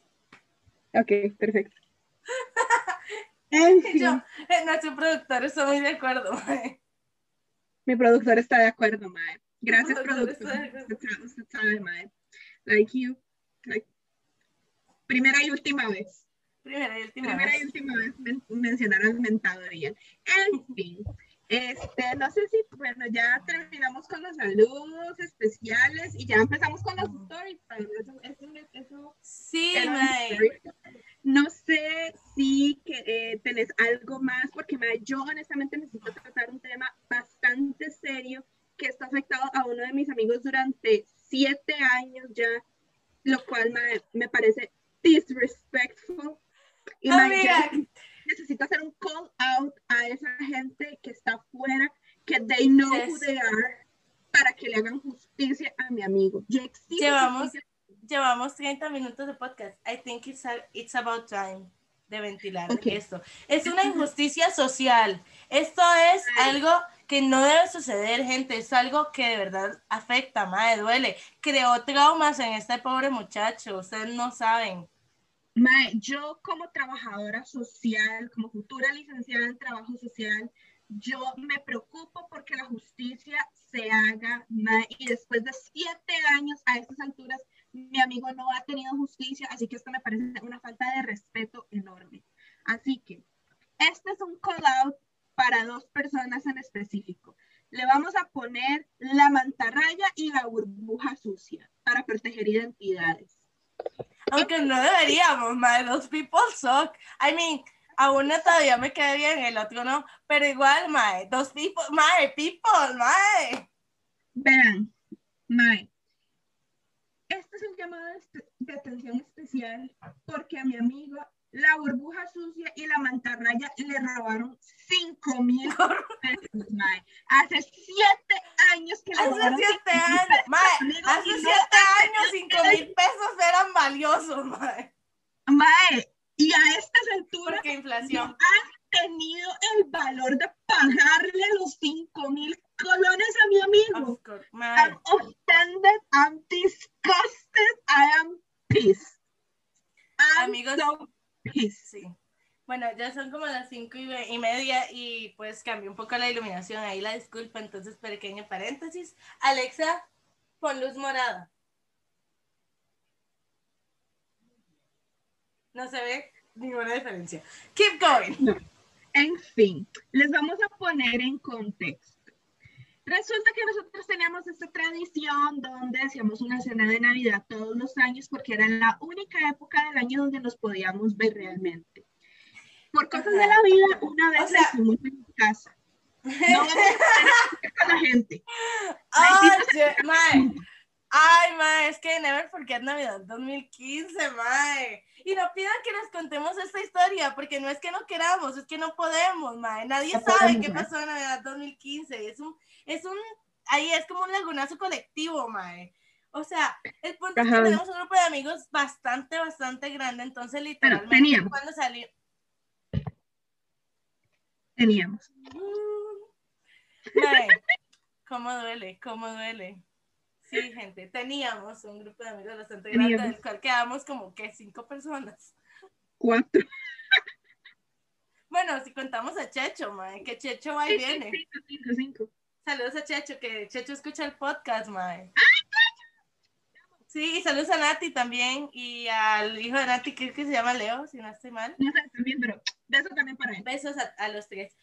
Speaker 3: Ok, perfecto. En fin,
Speaker 2: Yo, eh, nuestro productor está muy de acuerdo, mae.
Speaker 3: Mi productor está de acuerdo, Mae. Gracias,
Speaker 2: productor.
Speaker 3: Usted sabe, Mae. Like you. Like, primera y última vez.
Speaker 2: Primera y última
Speaker 3: Primera
Speaker 2: vez.
Speaker 3: y última vez men- mencionar al mentado Ian. En fin. Este, no sé si, bueno, ya terminamos con los saludos especiales y ya empezamos con los. Eso, eso, eso
Speaker 2: Sí,
Speaker 3: story. No sé si que, eh, tenés algo más, porque mae, yo honestamente necesito tratar un tema bastante serio que está afectado a uno de mis amigos durante siete años ya, lo cual mae, me parece disrespectful. Y yo
Speaker 2: Amiga,
Speaker 3: necesito hacer un call out a esa gente que está afuera, que they know who they are, para que le hagan justicia a mi amigo. Yo
Speaker 2: Llevamos-
Speaker 3: justicia
Speaker 2: llevamos 30 minutos de podcast. I think it's, a- it's about time de ventilar esto. Es una injusticia social. Esto es algo que no debe suceder, gente. Es algo que de verdad afecta, madre, duele. Creó traumas en este pobre muchacho. Ustedes no saben.
Speaker 3: Mae, yo como trabajadora social, como futura licenciada en trabajo social, yo me preocupo porque la justicia se haga, mae, y después de siete años a estas alturas, mi amigo no ha tenido justicia, así que esto me parece una falta de respeto enorme. Así que, este es un call out para dos personas en específico. Le vamos a poner la mantarraya y la burbuja sucia para proteger identidades.
Speaker 2: Aunque no deberíamos, madre. Those people suck. I mean, a uno todavía me queda bien, el otro no. Pero igual, madre. Those people, madre, people, madre.
Speaker 3: Vean, Mae, este es un llamado de, atención especial porque a mi amigo la burbuja sucia y la mantarraya le robaron 5 mil pesos, Mae. Hace 7 años que le
Speaker 2: Hace
Speaker 3: robaron
Speaker 2: siete
Speaker 3: cinco mil
Speaker 2: años,
Speaker 3: pesos,
Speaker 2: mae, hace
Speaker 3: y no
Speaker 2: siete
Speaker 3: ha
Speaker 2: años
Speaker 3: tenido
Speaker 2: cinco mil pesos mae,
Speaker 3: Mae, y a estas alturas
Speaker 2: porque inflación.
Speaker 3: no ha tenido el valor de pagarle los 5 mil colones a mi amigo.
Speaker 2: Course,
Speaker 3: I'm offended, I'm disgusted, I am pissed. I'm
Speaker 2: Amigos,
Speaker 3: so pissed.
Speaker 2: sí. Bueno, ya son como las cinco y, y media y pues cambió un poco la iluminación, ahí la disculpa, entonces pequeño paréntesis. Alexa, pon luz morada. No se ve ninguna diferencia. Keep going.
Speaker 3: En fin, les vamos a poner en contexto. Resulta que nosotros teníamos esta tradición donde hacíamos una cena de Navidad todos los años porque era la única época del año donde nos podíamos ver realmente. Por cosas de la vida, una vez
Speaker 2: O sea-
Speaker 3: hicimos en mi casa. No vamos a la gente.
Speaker 2: Ye- mae. Ay, mae, es que Never Forget Navidad 2015, mae. Y no pidan que les contemos esta historia, porque no es que no queramos, es que no podemos, mae. Nadie
Speaker 3: No
Speaker 2: sabe
Speaker 3: podemos,
Speaker 2: qué pasó en Navidad 2015. Es un, es un, ahí es como un lagunazo colectivo, mae. O sea, el punto es que tenemos un grupo de amigos bastante, bastante grande, entonces literalmente
Speaker 3: teníamos.
Speaker 2: cuando salí...
Speaker 3: Teníamos.
Speaker 2: Mae, cómo duele, cómo duele. Sí, gente, teníamos un grupo de amigos bastante grande, del cual quedamos como que cinco personas.
Speaker 3: Cuatro.
Speaker 2: Bueno, si contamos a Checho, mae, que Checho va y viene.
Speaker 3: Cinco, cinco, cinco.
Speaker 2: Saludos a Checho, que Checho escucha el podcast, mae. Sí, y saludos a Nati también y al hijo de Nati, que, que se llama Leo, si no estoy mal.
Speaker 3: No sé, también, pero eso también para él.
Speaker 2: Besos a, a los tres.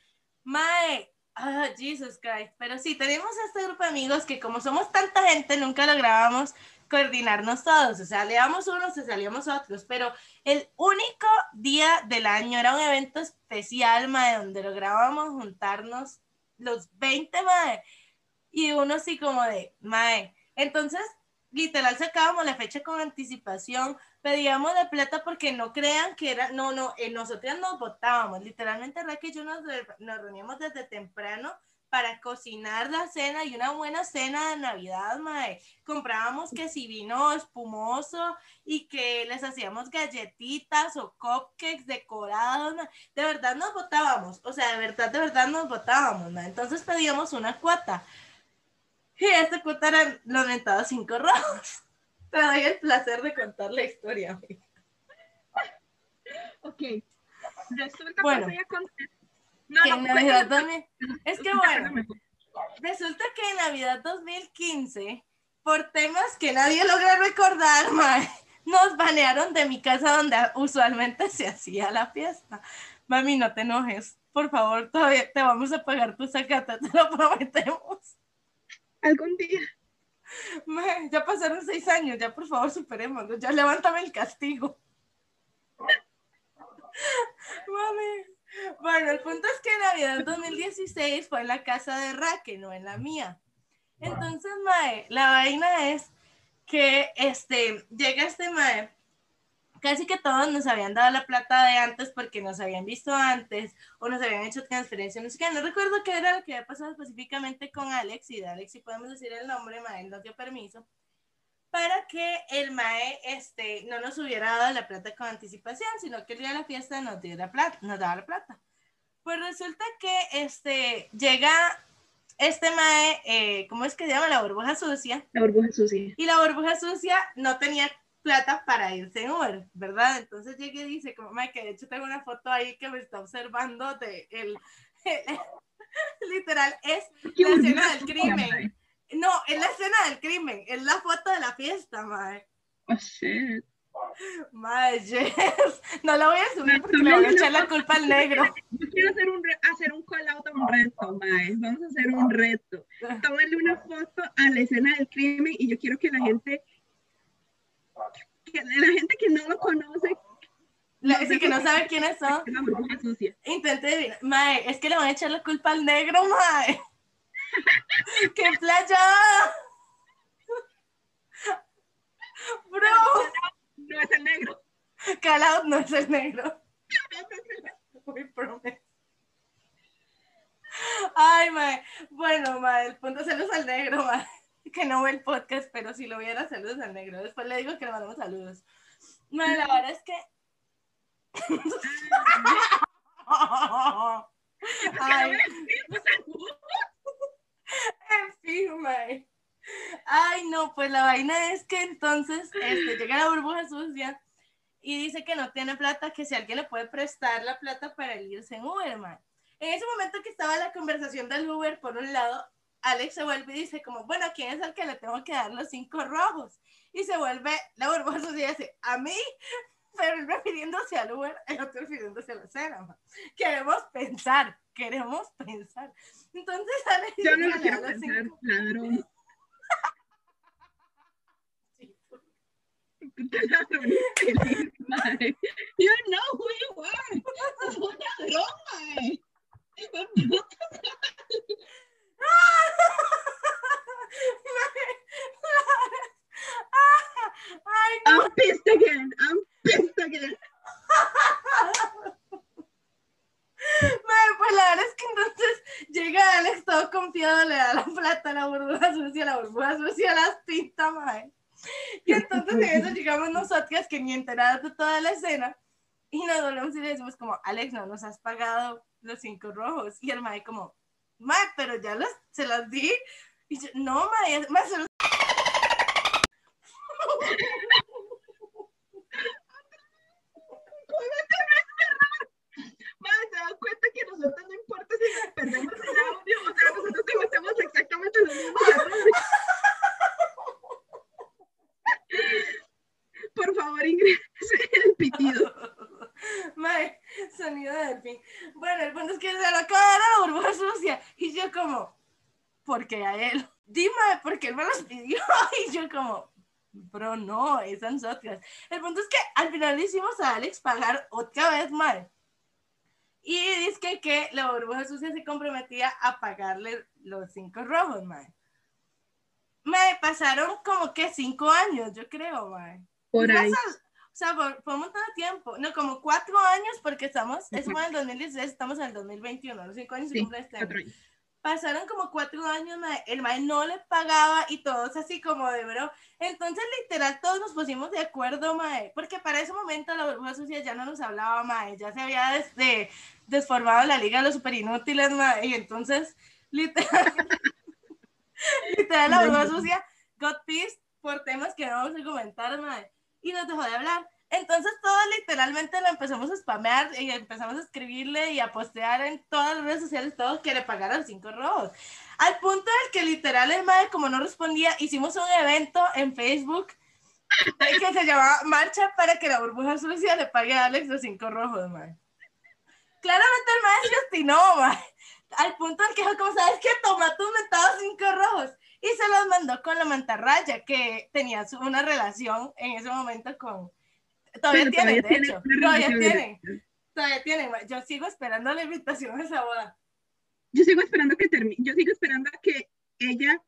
Speaker 2: Mae, ah, Jesus Christ. Pero sí, tenemos este grupo de amigos que como somos tanta gente, nunca lográbamos coordinarnos todos. O sea, leíamos unos y salíamos otros. Pero el único día del año era un evento especial, donde lográbamos juntarnos los 20, mae. Y uno así como de, mae. Entonces, literal, sacábamos la fecha con anticipación, pedíamos la plata porque no crean que era, no, no, eh, nosotras nos votábamos, literalmente Raquel y yo nos, nos reuníamos desde temprano para cocinar la cena y una buena cena de Navidad, mae. Comprábamos que si vino espumoso y que les hacíamos galletitas o cupcakes decorados, mae. De verdad nos votábamos, o sea, de verdad, de verdad nos votábamos, mae. Entonces pedíamos una cuota. Y esta cuota eran los mentados cinco rojos. Te doy el placer de contar la historia, amiga.
Speaker 3: Ok. Resulta
Speaker 2: Bueno.
Speaker 3: que voy a contar. No,
Speaker 2: Que
Speaker 3: no,
Speaker 2: en Navidad
Speaker 3: cuéntame,
Speaker 2: 2000 Es que bueno, resulta que en Navidad 2015, por temas que nadie logra recordar, mae, nos banearon de mi casa donde usualmente se hacía la fiesta. Mami, no te enojes. Por favor, todavía te vamos a pagar tu sacata, te lo prometemos.
Speaker 3: Algún día.
Speaker 2: Mae, ya pasaron seis años, ya por favor superémoslo, ya levántame el castigo. Mami. Bueno, el punto es que Navidad 2016 fue en la casa de Raque, no en la mía. Entonces, Mae, la vaina es que este, llega este Mae, casi que todos nos habían dado la plata de antes porque nos habían visto antes o nos habían hecho transferencia, no sé qué, no recuerdo qué era lo que había pasado específicamente con Alex y de Alex, si podemos decir el nombre, Mae, nos dio permiso para que el MAE este, no nos hubiera dado la plata con anticipación, sino que el día de la fiesta nos, dio la plata, nos daba la plata. Pues resulta que este, llega este MAE, eh, ¿cómo es que se llama? La burbuja sucia.
Speaker 3: La burbuja sucia.
Speaker 2: Y la burbuja sucia no tenía plata para irse en Uber, ¿verdad? Entonces llega y dice, como, "Mae, que de hecho tengo una foto ahí que me está observando de el, literal, es
Speaker 3: ¿Qué
Speaker 2: la escena del crimen. No, es la escena del crimen, es la foto de la fiesta, mae.
Speaker 3: Oh, shit.
Speaker 2: Mae, yes. No la voy a subir porque le voy a echar la culpa al negro.
Speaker 3: Yo quiero hacer un, hacer un call out a un reto, mae. Vamos a hacer un reto. Tómale una foto a la escena del crimen y yo quiero que la gente, que la gente que no lo conoce,
Speaker 2: La- Así que no sabe quiénes son.
Speaker 3: es la burbuja sucia.
Speaker 2: Intente. Mae, es que le van a echar la culpa al negro, mae. ¡Qué playa! Bro,
Speaker 3: No es el negro.
Speaker 2: out no es el negro. Muy prometo. Ay, mae. Bueno, mae, el punto saludos al negro, mae. Que no ve el podcast, pero si lo viera, saludos al negro. Después le digo que le mandamos saludos. Mae, la verdad es que. Ay, en fin, mae. Ay, no, pues la vaina es que entonces este, llega la burbuja sucia y dice que no tiene plata, que si alguien le puede prestar la plata para irse en Uber, mae. En ese momento que estaba la conversación del Uber, por un lado, Alex se vuelve y dice como, bueno, ¿quién es el que le tengo que dar los cinco rojos? Y se vuelve la burbuja sucia y dice, ¿a mí? Pero él refiriéndose al Uber, el otro refiriéndose a la cena. mae. Queremos pensar, queremos pensar. Entonces Alex
Speaker 3: Yo no lo quiero pensar,
Speaker 2: cinco-
Speaker 3: ladrón. Ladrón, mae. You know who you are. Es un ladrón, I'm pissed again. I'm pissed again.
Speaker 2: Madre, pues la verdad es que entonces llega Alex todo confiado, le da la plata, a la burbuja sucia, la burbuja sucia, las pintas, madre. Y entonces en eso llegamos nosotras que ni enteradas de toda la escena y nos volvemos y le decimos como, Alex, no nos has pagado los cinco rojos. Y el madre como, mae, pero ya los, se las di. Y yo, no, mae, mae, se los...
Speaker 3: Mae, se dan cuenta que nosotros no importa si nos perdemos el audio, o sea, nosotros cometemos exactamente los mismos errores. Por favor, ingrese el pitido.
Speaker 2: Mae, sonido de delfín. Bueno, el punto es que se lo acaba de dar la burbuja sucia. Y yo como, ¿por qué a él? Dime, porque él me los pidió. Y yo como, bro, no, esas nosotras. El punto es que al final le hicimos a Alex pagar otra vez mal. Y dice que, que la burbuja sucia se comprometía a pagarle los cinco rojos, mae. Me pasaron como que cinco años, yo creo, mae.
Speaker 3: Por ahí.
Speaker 2: O sea, por, por un montón de tiempo. No, como cuatro años, porque estamos, eso
Speaker 3: Ujú.
Speaker 2: fue en el 2016, estamos en el 2021, los cinco años se
Speaker 3: Sí,
Speaker 2: cumplen este año.
Speaker 3: años.
Speaker 2: Pasaron como cuatro años, mae, el mae no le pagaba y todos así como de bro. Entonces, literal, todos nos pusimos de acuerdo, mae, porque para ese momento la burbuja sucia ya no nos hablaba, mae, ya se había des- de- desformado la liga de los super inútiles, mae, y entonces, literal, literal, la burbuja sucia got pissed por temas que no vamos a comentar, mae, y nos dejó de hablar. Entonces todos literalmente lo empezamos a spamear y empezamos a escribirle y a postear en todas las redes sociales todos que le pagaran cinco rojos. Al punto del que literal el madre como no respondía, hicimos un evento en Facebook que se llamaba Marcha para que la burbuja sucia le pague a Alex los cinco rojos, madre. Claramente el madre se obstinó, madre. Al punto del que como sabes que toma tus mentados cinco rojos. Y se los mandó con la mantarraya, que tenía su- una relación en ese momento con... Todavía
Speaker 3: Pero
Speaker 2: tienen, de
Speaker 3: tiene
Speaker 2: hecho. Todavía tienen. Todavía tienen. Yo sigo esperando la invitación a esa boda.
Speaker 3: Yo sigo esperando que termine, yo sigo esperando a que ella,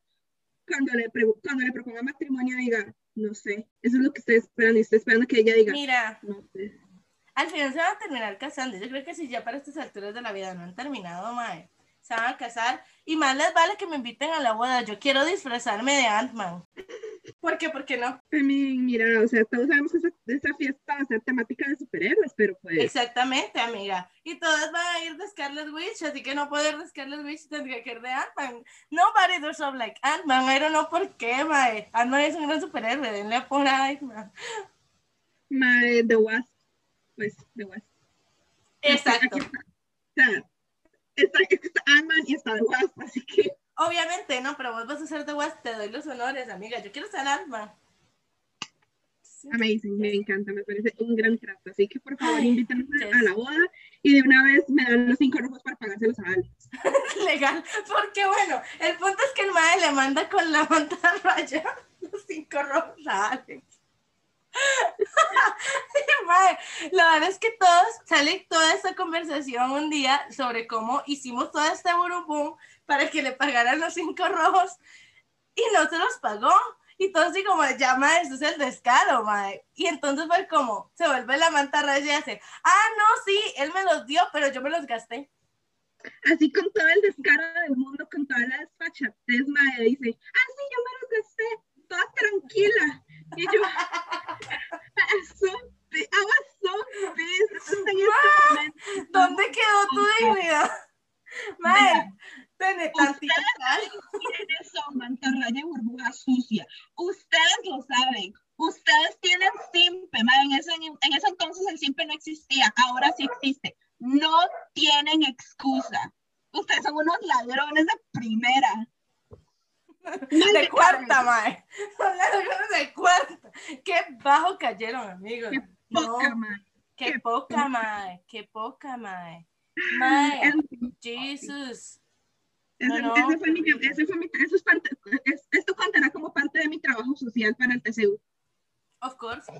Speaker 3: cuando le, cuando le proponga matrimonio, diga, no sé, eso es lo que estoy esperando, y estoy esperando que ella diga,
Speaker 2: Mira,
Speaker 3: no sé.
Speaker 2: al final se van a terminar casando. Yo creo que si ya para estas alturas de la vida no han terminado, mae, se van a casar. Y más les vale que me inviten a la boda. Yo quiero disfrazarme de Ant-Man. ¿Por qué? ¿Por qué no?
Speaker 3: Mira, o sea, todos sabemos que esa, esa fiesta va a ser temática de superhéroes, pero pues,
Speaker 2: Exactamente, amiga. Y todas van a ir de Scarlet Witch, así que no puedo ir de Scarlet Witch, tendría que ir de Ant-Man. Nobody does up like Ant-Man. I don't know por qué, mae. Ant-Man es un gran superhéroe. Denle por Ant-Man.
Speaker 3: my, The Wasp, pues, The Wasp.
Speaker 2: Exacto.
Speaker 3: O sea, está, está Ant-Man y está The Wasp, así que,
Speaker 2: Obviamente, no, pero vos vas a ser de Wasp, te doy los honores, amiga. Yo quiero ser Ant-Man. Sí.
Speaker 3: amazing, me encanta, me parece un gran trato, así que por favor invítanos a,
Speaker 2: yes.
Speaker 3: a la boda y de una vez me dan los cinco rojos para pagárselos a Alex.
Speaker 2: legal, porque bueno, el punto es que el mae le manda con la manta raya los cinco rojos a Alex. Mae, la verdad es que todos, sale toda esta conversación un día sobre cómo hicimos todo este burubum para que le pagaran los cinco rojos y no se los pagó. Y todos así como, ya mae, eso es el descaro, mae. Y entonces fue como, se vuelve la manta raya y hace, ah, no, sí, él me los dio, pero yo me los gasté.
Speaker 3: Así con todo el descaro del mundo, con toda la desfachatez, madre, dice, ah, sí, yo me los gasté, toda tranquila. Y yo, I was so pissed.
Speaker 2: ¿Dónde quedó tu dignidad? Mae, tiene tantita.
Speaker 3: ¿quiénes son mantarraya y burbuja sucia? Ustedes lo saben. Ustedes tienen simpe, madre. En ese, en ese entonces el simpe no existía, ahora sí existe. No tienen excusa. Ustedes son unos ladrones de primera.
Speaker 2: De cuarta, mae. Son las ladrones de cuarta. Qué bajo cayeron, amigos.
Speaker 3: Qué
Speaker 2: No,
Speaker 3: poca, madre.
Speaker 2: qué
Speaker 3: qué
Speaker 2: poca,
Speaker 3: poca.
Speaker 2: mae. Qué poca, mae. Mae, Jesus. No, no.
Speaker 3: fue mi, fue mi, eso es parte, es- esto contará como parte de mi trabajo social para el TCU.
Speaker 2: Of course.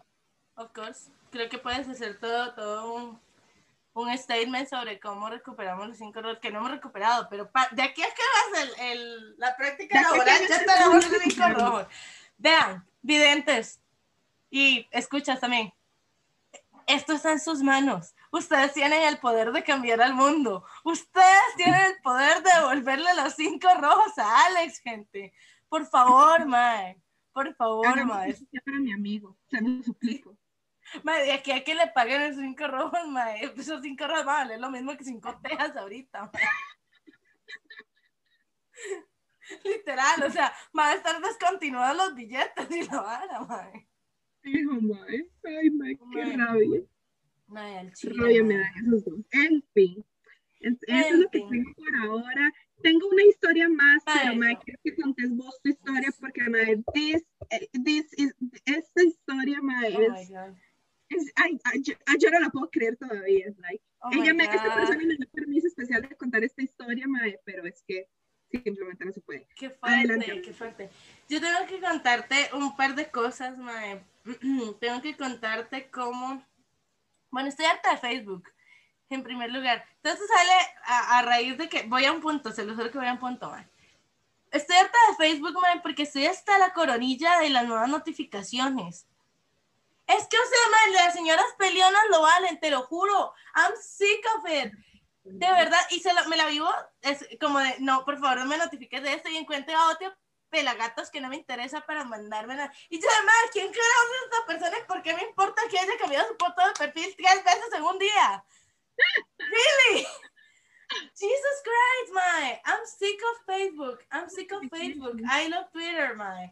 Speaker 2: Of course. Creo que puedes hacer todo, todo un, un statement sobre cómo recuperamos los cinco roles que no hemos recuperado, pero pa- de aquí a que hagas el, el- la práctica laboral ya tenemos los cinco rojos. Vean, videntes y escuchas también. Esto está en sus manos. Ustedes tienen el poder de cambiar al mundo. Ustedes tienen el poder de devolverle los cinco rojos a Alex, gente. Por favor, mae. Por favor, mae.
Speaker 3: para mi amigo, se lo suplico.
Speaker 2: Mae, de aquí a que le paguen esos cinco rojos, mae. Esos cinco rojos van a valer lo mismo que cinco tejas ahorita, mae. Literal, o sea, van a estar descontinuados los billetes y la vara, mae.
Speaker 3: Hijo, mae. Ay, mae, qué
Speaker 2: Mae.
Speaker 3: rabia.
Speaker 2: Mae, al chile,
Speaker 3: rabia me dan esos dos. En fin. En- Eso es
Speaker 2: En
Speaker 3: lo que tengo por ahora. Tengo una historia más,
Speaker 2: Mae,
Speaker 3: pero mae, quiero que contes vos tu historia porque mae, this, eh, this is, esta historia mae,
Speaker 2: Oh
Speaker 3: es, ay, ay, yo, ay, yo no la puedo creer todavía. es like,
Speaker 2: Oh
Speaker 3: ella me, esta persona me dio permiso especial de contar esta historia, mae, pero es que simplemente no se puede.
Speaker 2: Qué fuerte,
Speaker 3: Adelante.
Speaker 2: qué fuerte. Yo tengo que contarte un par de cosas, mae. tengo que contarte cómo... Bueno, estoy harta de Facebook, en primer lugar. Entonces sale a, a raíz de que... Voy a un punto, se lo juro que voy a un punto, mae. Estoy harta de Facebook, mae, porque estoy hasta la coronilla de las nuevas notificaciones. Es que, o sea, mae, las señoras peleonas lo valen, te lo juro. I'm sick of it. De verdad, y se lo- me la vivo es como de, no, por favor, no me notifiques de esto y encuentre a otro pelagatos que no me interesa para mandarme nada. Y yo, además, ¿quién carajo es esta persona y por qué me importa que haya cambiado su foto de perfil tres veces en un día? Really? Jesus Christ, my. I'm sick of Facebook. I'm sick of Facebook. I love Twitter, my.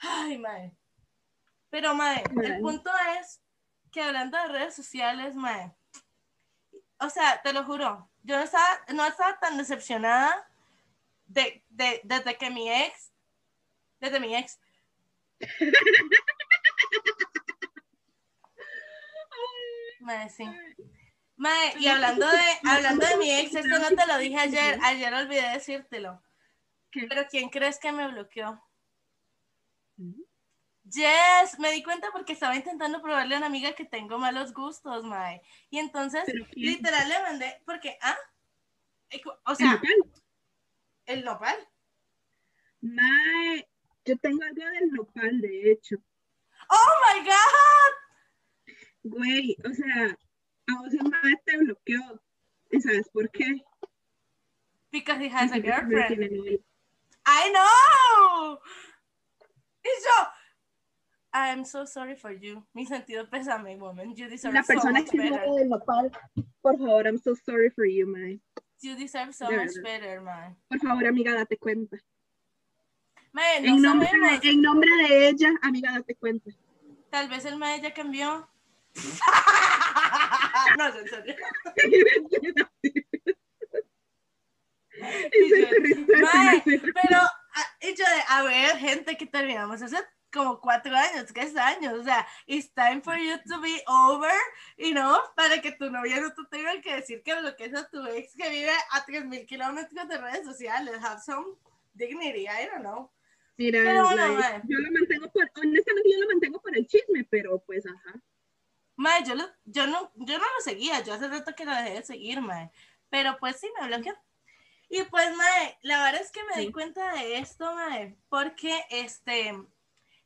Speaker 2: Ay, my. Pero, my, el
Speaker 3: Mae.
Speaker 2: punto es que hablando de redes sociales, my. O sea, te lo juro, yo no estaba, no estaba tan decepcionada de, de, desde que mi ex, desde mi ex, Mae, sí. Mae, y hablando de, hablando de mi ex, esto no te lo dije ayer, ayer olvidé decírtelo.
Speaker 3: ¿Qué?
Speaker 2: Pero ¿quién crees que me bloqueó? Yes, me di cuenta porque estaba intentando probarle a una amiga que tengo malos gustos, Mae. Y entonces, literal le mandé, porque, ah, Eh, o
Speaker 3: ¿El
Speaker 2: sea,
Speaker 3: nopal?
Speaker 2: el nopal.
Speaker 3: Mae, yo tengo algo del nopal, de hecho.
Speaker 2: Oh my God.
Speaker 3: Güey, o sea, a vos el mae te bloqueó. ¿Y sabes por qué?
Speaker 2: Because he has a girlfriend. I know. Y yo, I'm so sorry for you. Mi sentido pésame, woman. You deserve
Speaker 3: La
Speaker 2: so
Speaker 3: persona
Speaker 2: much
Speaker 3: que
Speaker 2: better.
Speaker 3: del nopal, por favor, I'm so sorry for you, mae.
Speaker 2: You deserve so
Speaker 3: De
Speaker 2: much
Speaker 3: verdad.
Speaker 2: better, man.
Speaker 3: Por favor, amiga, date cuenta.
Speaker 2: Man, no
Speaker 3: En nombre,
Speaker 2: sabemos.
Speaker 3: de, en nombre de ella, amiga, date cuenta.
Speaker 2: Tal vez el mae ya cambió. no, en serio.
Speaker 3: Y
Speaker 2: Mae,
Speaker 3: te ríe.
Speaker 2: pero, ah, y yo de, a ver, gente que terminamos hace como cuatro años, tres años, o sea, it's time for you to be over, y no, para que tu novia no te tenga que decir que bloquees a tu ex que vive a 3000 kilómetros de redes sociales, have some dignity, I don't know.
Speaker 3: Mira,
Speaker 2: Pero bueno,
Speaker 3: like, yo lo mantengo por, honestamente yo lo mantengo por el chisme, pero pues ajá.
Speaker 2: Mae, yo, lo- yo, no, yo no lo seguía, yo hace rato que lo dejé de seguir, mae. Pero pues sí, me bloqueó. Y pues, mae, la verdad es que me di
Speaker 3: Sí.
Speaker 2: cuenta de esto, mae, porque este,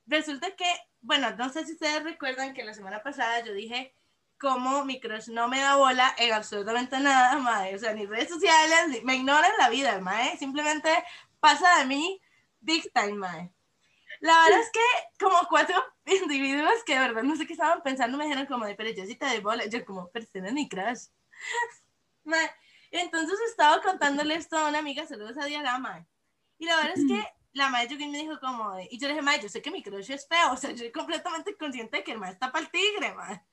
Speaker 2: resulta que, bueno, no sé si ustedes recuerdan que la semana pasada yo dije cómo mi crush no me da bola en absolutamente nada, mae. O sea, ni redes sociales, ni- me ignora en la vida, mae. Simplemente pasa de mí big time, mae. La verdad es que como cuatro individuos que de verdad no sé qué estaban pensando me dijeron como de, pero yo sí te doy bola. Yo como, pero usted mi crush. Entonces estaba contándole esto a una amiga, saludos a Diana, mae. Y la verdad es que la madre Yugin me dijo como, y yo le dije, mae, yo sé que mi crush es feo, o sea, yo soy completamente consciente de que el mae está para el tigre, mae.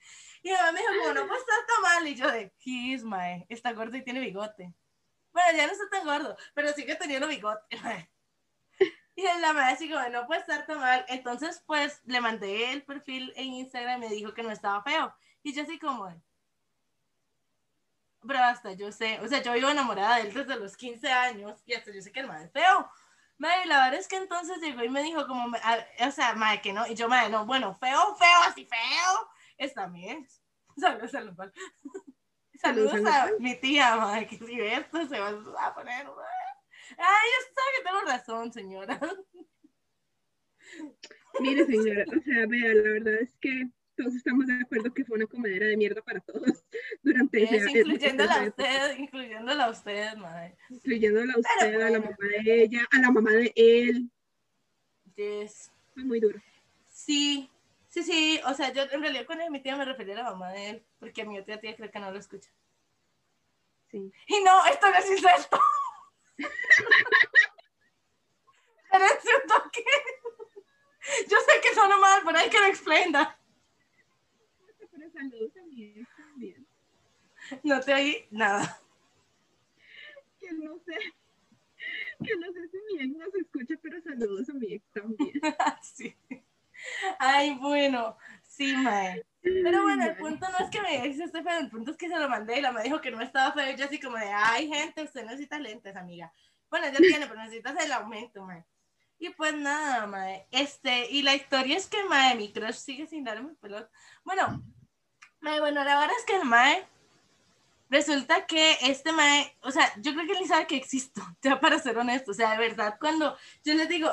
Speaker 2: Y la me dijo como, no pues está mal, y yo de, he is, mae, está gordo y tiene bigote. Bueno, ya no está tan gordo, pero sigue teniendo bigote, mae. Y la madre así como, no puede estar tan mal. Entonces, pues, le mandé el perfil en Instagram y me dijo que no estaba feo. Y yo así como, pero hasta yo sé, o sea, yo vivo enamorada de él desde los 15 años y hasta yo sé que el madre es feo. Madre, la verdad es que entonces llegó y me dijo como, a- o sea, madre, que no, y yo, madre, no, bueno, feo, feo, así feo, está bien. Saludos a Lupal.
Speaker 3: Saludos
Speaker 2: Saludos
Speaker 3: a
Speaker 2: mi tía, madre, que si ve esto se va a poner, madre. Ay, yo sé que tengo razón, señora.
Speaker 3: Mire, señora, o sea, vea, la verdad es que todos estamos de acuerdo que fue una comedera de mierda para todos durante
Speaker 2: Es,
Speaker 3: ese
Speaker 2: incluyéndola a usted, incluyéndola a usted, madre.
Speaker 3: incluyéndola a usted, a la mamá de ella, a la mamá de él.
Speaker 2: Yes.
Speaker 3: Fue muy duro.
Speaker 2: Sí, Sí, sí, o sea, yo en realidad con mi tía me refería a la mamá de él, porque mi otra tía creo que no lo escucha.
Speaker 3: Sí.
Speaker 2: Y no, esto no es incesto. Pero es cierto que yo sé que suena mal, pero hay que lo explain
Speaker 3: Pero saludos a mi ex también.
Speaker 2: No te oí nada.
Speaker 3: Que no sé. Que no sé si mi ex nos escucha, pero saludos a mi ex también.
Speaker 2: sí. Ay, bueno. Sí, mae. Pero bueno, el punto no es que me dice este feo, el punto es que se lo mandé y la me dijo que no estaba feo. Yo así como de, ay, gente, usted necesita lentes, amiga. Bueno, ya tiene, pero necesitas el aumento, mae. Y pues nada, mae. Este, y la historia es que, mae, mi crush sigue sin darme pelota. Bueno, mae, bueno, la verdad es que el mae, resulta que este mae, o sea, yo creo que él ni sabe que existo, ya para ser honesto. O sea, de verdad, cuando yo les digo,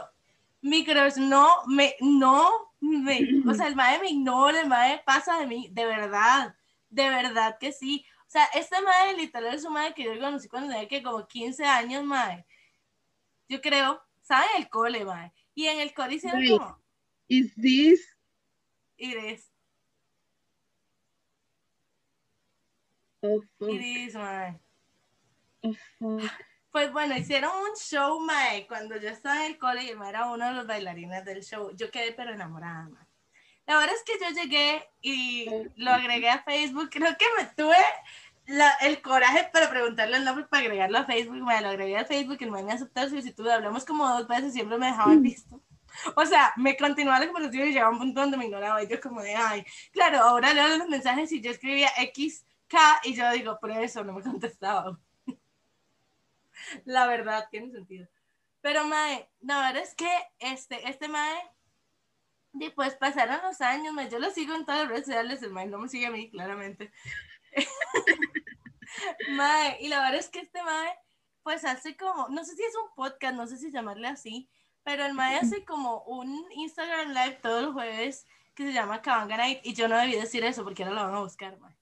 Speaker 2: mi crush no me, no me, o sea, el mae me ignora, el mae pasa de mí, de verdad, de verdad que sí. O sea, este mae literal es un mae que yo conocí cuando tenía que como 15 años, mae. Yo creo, ¿saben? El cole, mae. Y en el cole hicieron como,
Speaker 3: Is this
Speaker 2: Iris,
Speaker 3: oh fuck,
Speaker 2: Iris, mae.
Speaker 3: oh fuck.
Speaker 2: Pues bueno, hicieron un show, mae, cuando yo estaba en el cole y mae era uno de los bailarines del show. Yo quedé pero enamorada, mae. La verdad es que yo llegué y lo agregué a Facebook. Creo que me tuve la- el coraje para preguntarle el nombre para agregarlo a Facebook. Me lo agregué a Facebook, el mae me aceptó la solicitud. Hablamos como dos veces, siempre me dejaba en visto. O sea, me continuaba la conversación y llegaba un punto donde me ignoraba. Y yo como de, ay, claro, ahora leo los mensajes y yo escribía XK y yo digo, por eso no me contestaba. La verdad, tiene sentido. Pero, Mae, la verdad es que este, este Mae, y pues pasaron los años, mae, yo lo sigo en todas las redes sociales, el Mae no me sigue a mí, claramente. mae, y la verdad es que este Mae, pues hace como, no sé si es un podcast, no sé si llamarle así, pero el Mae hace como un Instagram Live todos los jueves que se llama Kabanga Night, y yo no debí decir eso porque ahora lo van a buscar, Mae.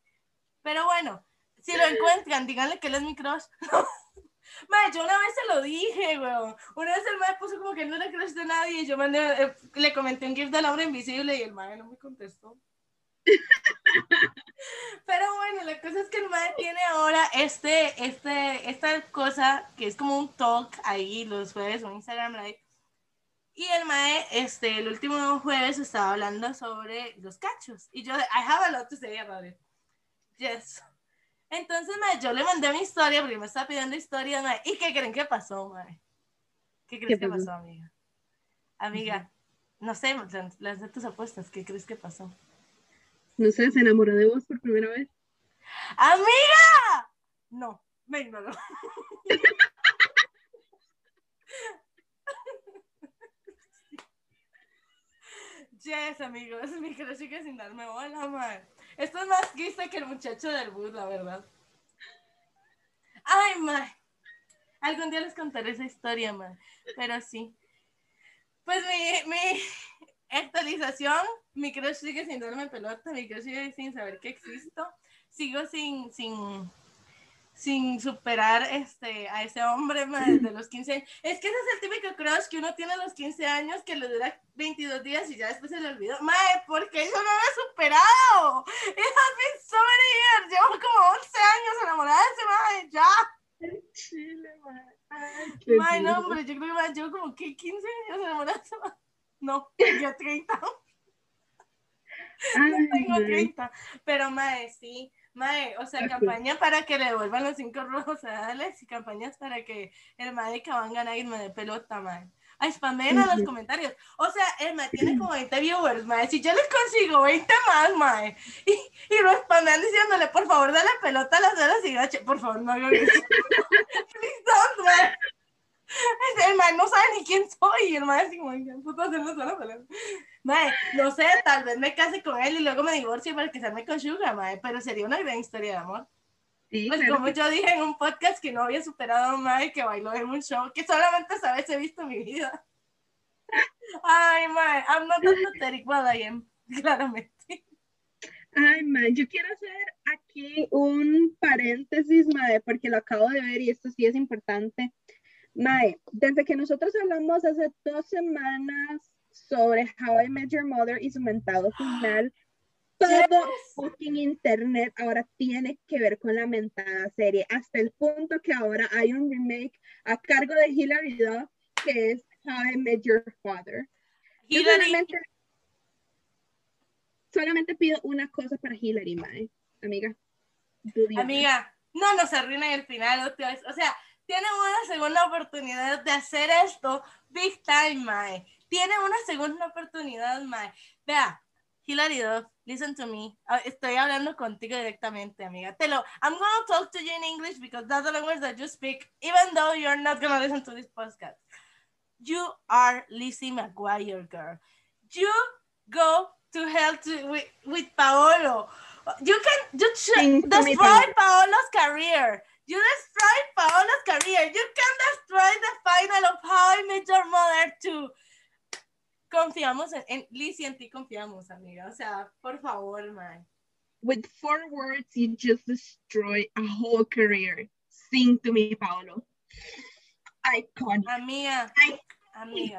Speaker 2: Pero bueno, si lo encuentran, díganle que él es mi crush. Mae, yo una vez se lo dije, weón. Una vez el mae puso como que él no era crush de nadie y yo mandé, eh, le comenté un gif del hombre invisible y el mae no me contestó. Pero bueno, la cosa es que el mae tiene ahora este, este, esta cosa que es como un talk ahí los jueves, un Instagram Live. Y el mae, este, el último jueves estaba hablando sobre los cachos. Y yo, I have a lot to say about it. Yes. Entonces, yo le mandé mi historia porque me estaba pidiendo historias, mae. ¿Y qué creen que pasó, mae? ¿Qué crees que
Speaker 3: pasó?
Speaker 2: amiga? Amiga, no sé, lan- lanza tus apuestas. ¿Qué crees que pasó?
Speaker 3: No sé, se enamoró de vos por primera vez.
Speaker 2: ¡Amiga! No, me ignoró. Yes, amigos, mi crush sigue sin darme bola, man. Esto es más guisa que el muchacho del bus, la verdad. Ay, man. Algún día les contaré esa historia, man. Pero sí. Pues mi, mi actualización, mi crush sigue sin darme pelota, mi crush sigue sin saber que existo. Sigo sin, sin, sin superar este, a ese hombre más desde los 15 años. Es que ese es el típico crush que uno tiene a los 15 años que le dura 22 días y ya después se le olvidó. Mae, ¿por qué yo no lo he superado? It has been so many years. Llevo como 11 años enamorada de ese mae, ya.
Speaker 3: Chile, mae. Ay,
Speaker 2: Mae, no, hombre, yo creo que mae, llevo como que 15 años enamorada de ese mae. No, yo 30.
Speaker 3: Ay,
Speaker 2: tengo
Speaker 3: mae.
Speaker 2: 30. Pero, mae, sí. Mae, o sea,
Speaker 3: Ajá.
Speaker 2: campaña para que le devuelvan los cinco rojos a Alex y campañas para que el mae de Cabanga irme de pelota, mae. Ay, spamen a los comentarios. O sea, el mae tiene como 20 viewers, mae. Si yo les consigo 20 más, mae, y, y lo spamean diciéndole, por favor, dale pelota a las horas y gache. Por favor, no hagan eso. Please don't, mae. El mae no sabe ni quién soy. Y el mae así ¿qué puto la sola pelota? Mae, no sé, tal vez me case con él y luego me divorcie para casarme con Sugar, mae, pero sería una gran historia de amor.
Speaker 3: Sí,
Speaker 2: Pues como
Speaker 3: que
Speaker 2: yo dije en un podcast que no había superado a un mae que bailó en un show que solamente esa vez he visto en mi vida. Ay, mae, I'm not that pathetic, but I am, claramente.
Speaker 3: Ay, mae, yo quiero hacer aquí un paréntesis, mae, porque lo acabo de ver y esto sí es importante. Mae, desde que nosotros hablamos hace dos semanas, sobre How I Met Your Mother y su mentado final. Todo fucking internet ahora tiene que ver con la mentada serie, hasta el punto que ahora hay un remake a cargo de Hilary Duff que es How I Met Your Father. Yo solamente, solamente pido una cosa para Hilary, mae. Amiga.
Speaker 2: amiga, no nos arruinen el final. O sea, tienen una segunda oportunidad de hacer esto big time, mae. Tienen una segunda oportunidad, mae. Vea, Hilary Duff, listen to me. Ah, Estoy hablando contigo directamente, amiga. Te lo, I'm gonna talk to you in English because that's the language that you speak, even though you're not gonna listen to this podcast. You are Lizzie McGuire, girl. You go to hell to, with, with Paolo. You can you destroy
Speaker 3: Paolo.
Speaker 2: Paolo's career. You destroy Paolo's career. You can destroy the final of How I Met Your Mother too. Confiamos en, en Lizzie, en ti confiamos, amiga. O sea, por favor, man.
Speaker 3: With four words, you just destroy a whole career. Sing to me, Paolo. Iconic.
Speaker 2: Amiga, amiga.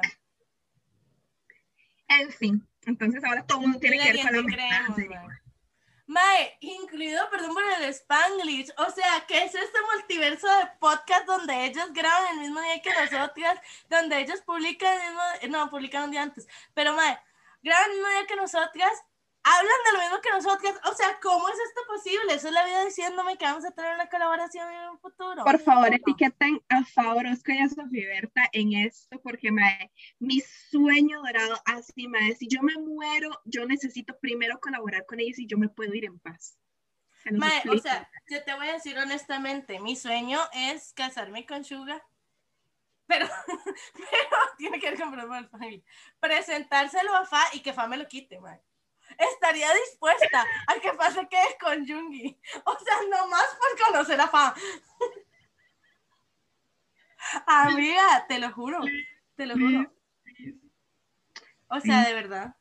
Speaker 3: En fin, entonces ahora todo el mundo tiene que ver con la
Speaker 2: creemos. Mae, incluido, perdón por el Spanglish. O sea, ¿qué es este multiverso de podcast donde ellos graban el mismo día que nosotras? Donde ellos publican el mismo, no, publican un día antes. Pero, mae, graban el mismo día que nosotras, hablan de lo mismo que nosotras. O sea, ¿cómo es esto posible? Eso es la vida diciéndome que vamos a tener una colaboración en un futuro.
Speaker 3: Por favor,
Speaker 2: No.
Speaker 3: etiqueten a Favorosco y a Sofía Berta en esto, porque mae, mi sueño dorado así, mae, si yo me muero, yo necesito primero colaborar con ellos y yo me puedo ir en paz. Se
Speaker 2: Mae, o sea, yo te voy a decir honestamente, mi sueño es casarme con Suga. Pero, pero tiene que ver con. Presentárselo a Fa y que Fa me lo quite, mae. Estaría dispuesta a que Fa se quede con Jungi. O sea, nomás por conocer a Fa. Amiga, te lo juro. Te lo juro. O sea, de verdad.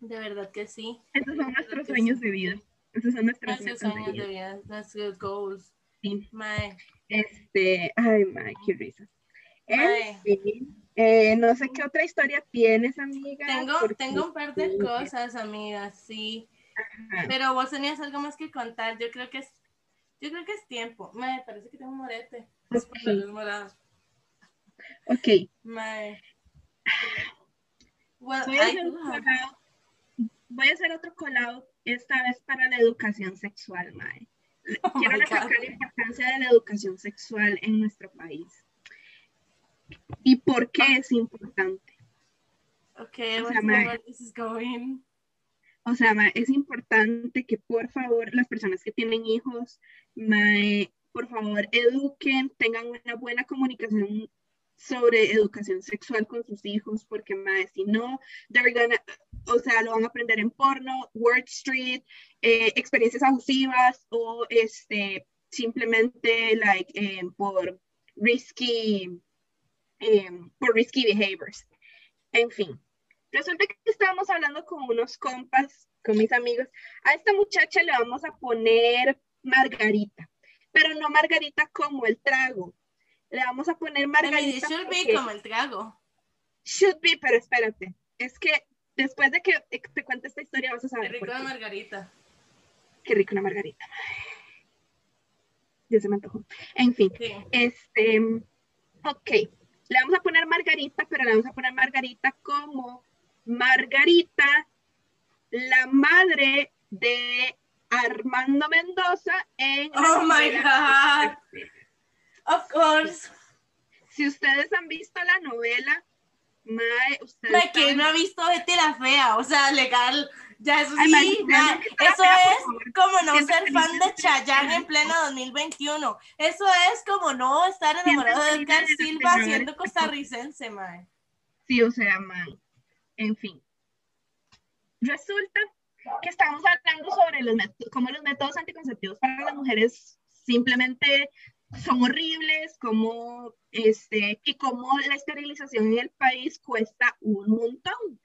Speaker 2: De verdad que sí.
Speaker 3: Esos son nuestros sueños de vida. Esos son nuestros
Speaker 2: Nuestros
Speaker 3: sueños de vida.
Speaker 2: vida, nuestros goals.
Speaker 3: Sí.
Speaker 2: Mae.
Speaker 3: Este, ay, mae, qué risa. Fin, eh, no sé qué otra historia tienes, amiga.
Speaker 2: Tengo,
Speaker 3: porque-
Speaker 2: tengo un par de cosas, amigas, sí.
Speaker 3: Ajá.
Speaker 2: Pero vos tenías algo más que contar. Yo creo que es, yo creo que es tiempo. Me parece que tengo un morete. Es por la
Speaker 3: Ok.
Speaker 2: luz morada.
Speaker 3: Ok,
Speaker 2: Mae. Well,
Speaker 3: voy a,
Speaker 2: I
Speaker 3: hacer
Speaker 2: do
Speaker 3: un
Speaker 2: have-
Speaker 3: collab- voy a hacer otro collab, esta vez para la educación sexual, Mae.
Speaker 2: Oh
Speaker 3: Quiero
Speaker 2: my
Speaker 3: recalcar la importancia de la educación sexual en nuestro país. ¿Y por qué es importante?
Speaker 2: Okay,
Speaker 3: o sea,
Speaker 2: where this is going.
Speaker 3: O sea, mae, es importante que por favor las personas que tienen hijos, mae, por favor eduquen, tengan una buena comunicación sobre educación sexual con sus hijos, porque mae, si no, they're gonna, o sea, lo van a aprender en porno, Word Street, eh, experiencias abusivas o este, simplemente like, eh, por risky, eh, por risky behaviors. En fin, resulta que estábamos hablando con unos compas, con mis amigos. A esta muchacha le vamos a poner Margarita, pero no Margarita como el trago. Le vamos a poner Margarita.
Speaker 2: should be como el trago.
Speaker 3: Should be, pero espérate. Es que después de que te cuente esta historia vas a
Speaker 2: Qué
Speaker 3: saber.
Speaker 2: rico
Speaker 3: por
Speaker 2: la
Speaker 3: qué.
Speaker 2: margarita.
Speaker 3: Qué rico una Margarita. Ya se me antojó. En fin,
Speaker 2: Sí.
Speaker 3: este, ok, le vamos a poner Margarita, pero le vamos a poner Margarita como Margarita, la madre de Armando Mendoza en...
Speaker 2: Oh my
Speaker 3: novela.
Speaker 2: Of course.
Speaker 3: Si ustedes han visto la novela, mae, ustedes
Speaker 2: Mae, que no ha visto Betty la Fea, o sea, legal. Ya eso
Speaker 3: Ay,
Speaker 2: sí,
Speaker 3: mae,
Speaker 2: mae, eso
Speaker 3: fea,
Speaker 2: es como no
Speaker 3: Siempre
Speaker 2: ser fan de. Chayanne en pleno 2021. Eso es como no estar enamorado de
Speaker 3: Siempre
Speaker 2: Edgar
Speaker 3: de
Speaker 2: Silva
Speaker 3: las
Speaker 2: siendo costarricense, mae.
Speaker 3: Sí, o sea, man. En fin. Resulta que estamos hablando sobre los métodos, cómo los métodos anticonceptivos para las mujeres simplemente son horribles, como este, y cómo la esterilización en el país cuesta un montón.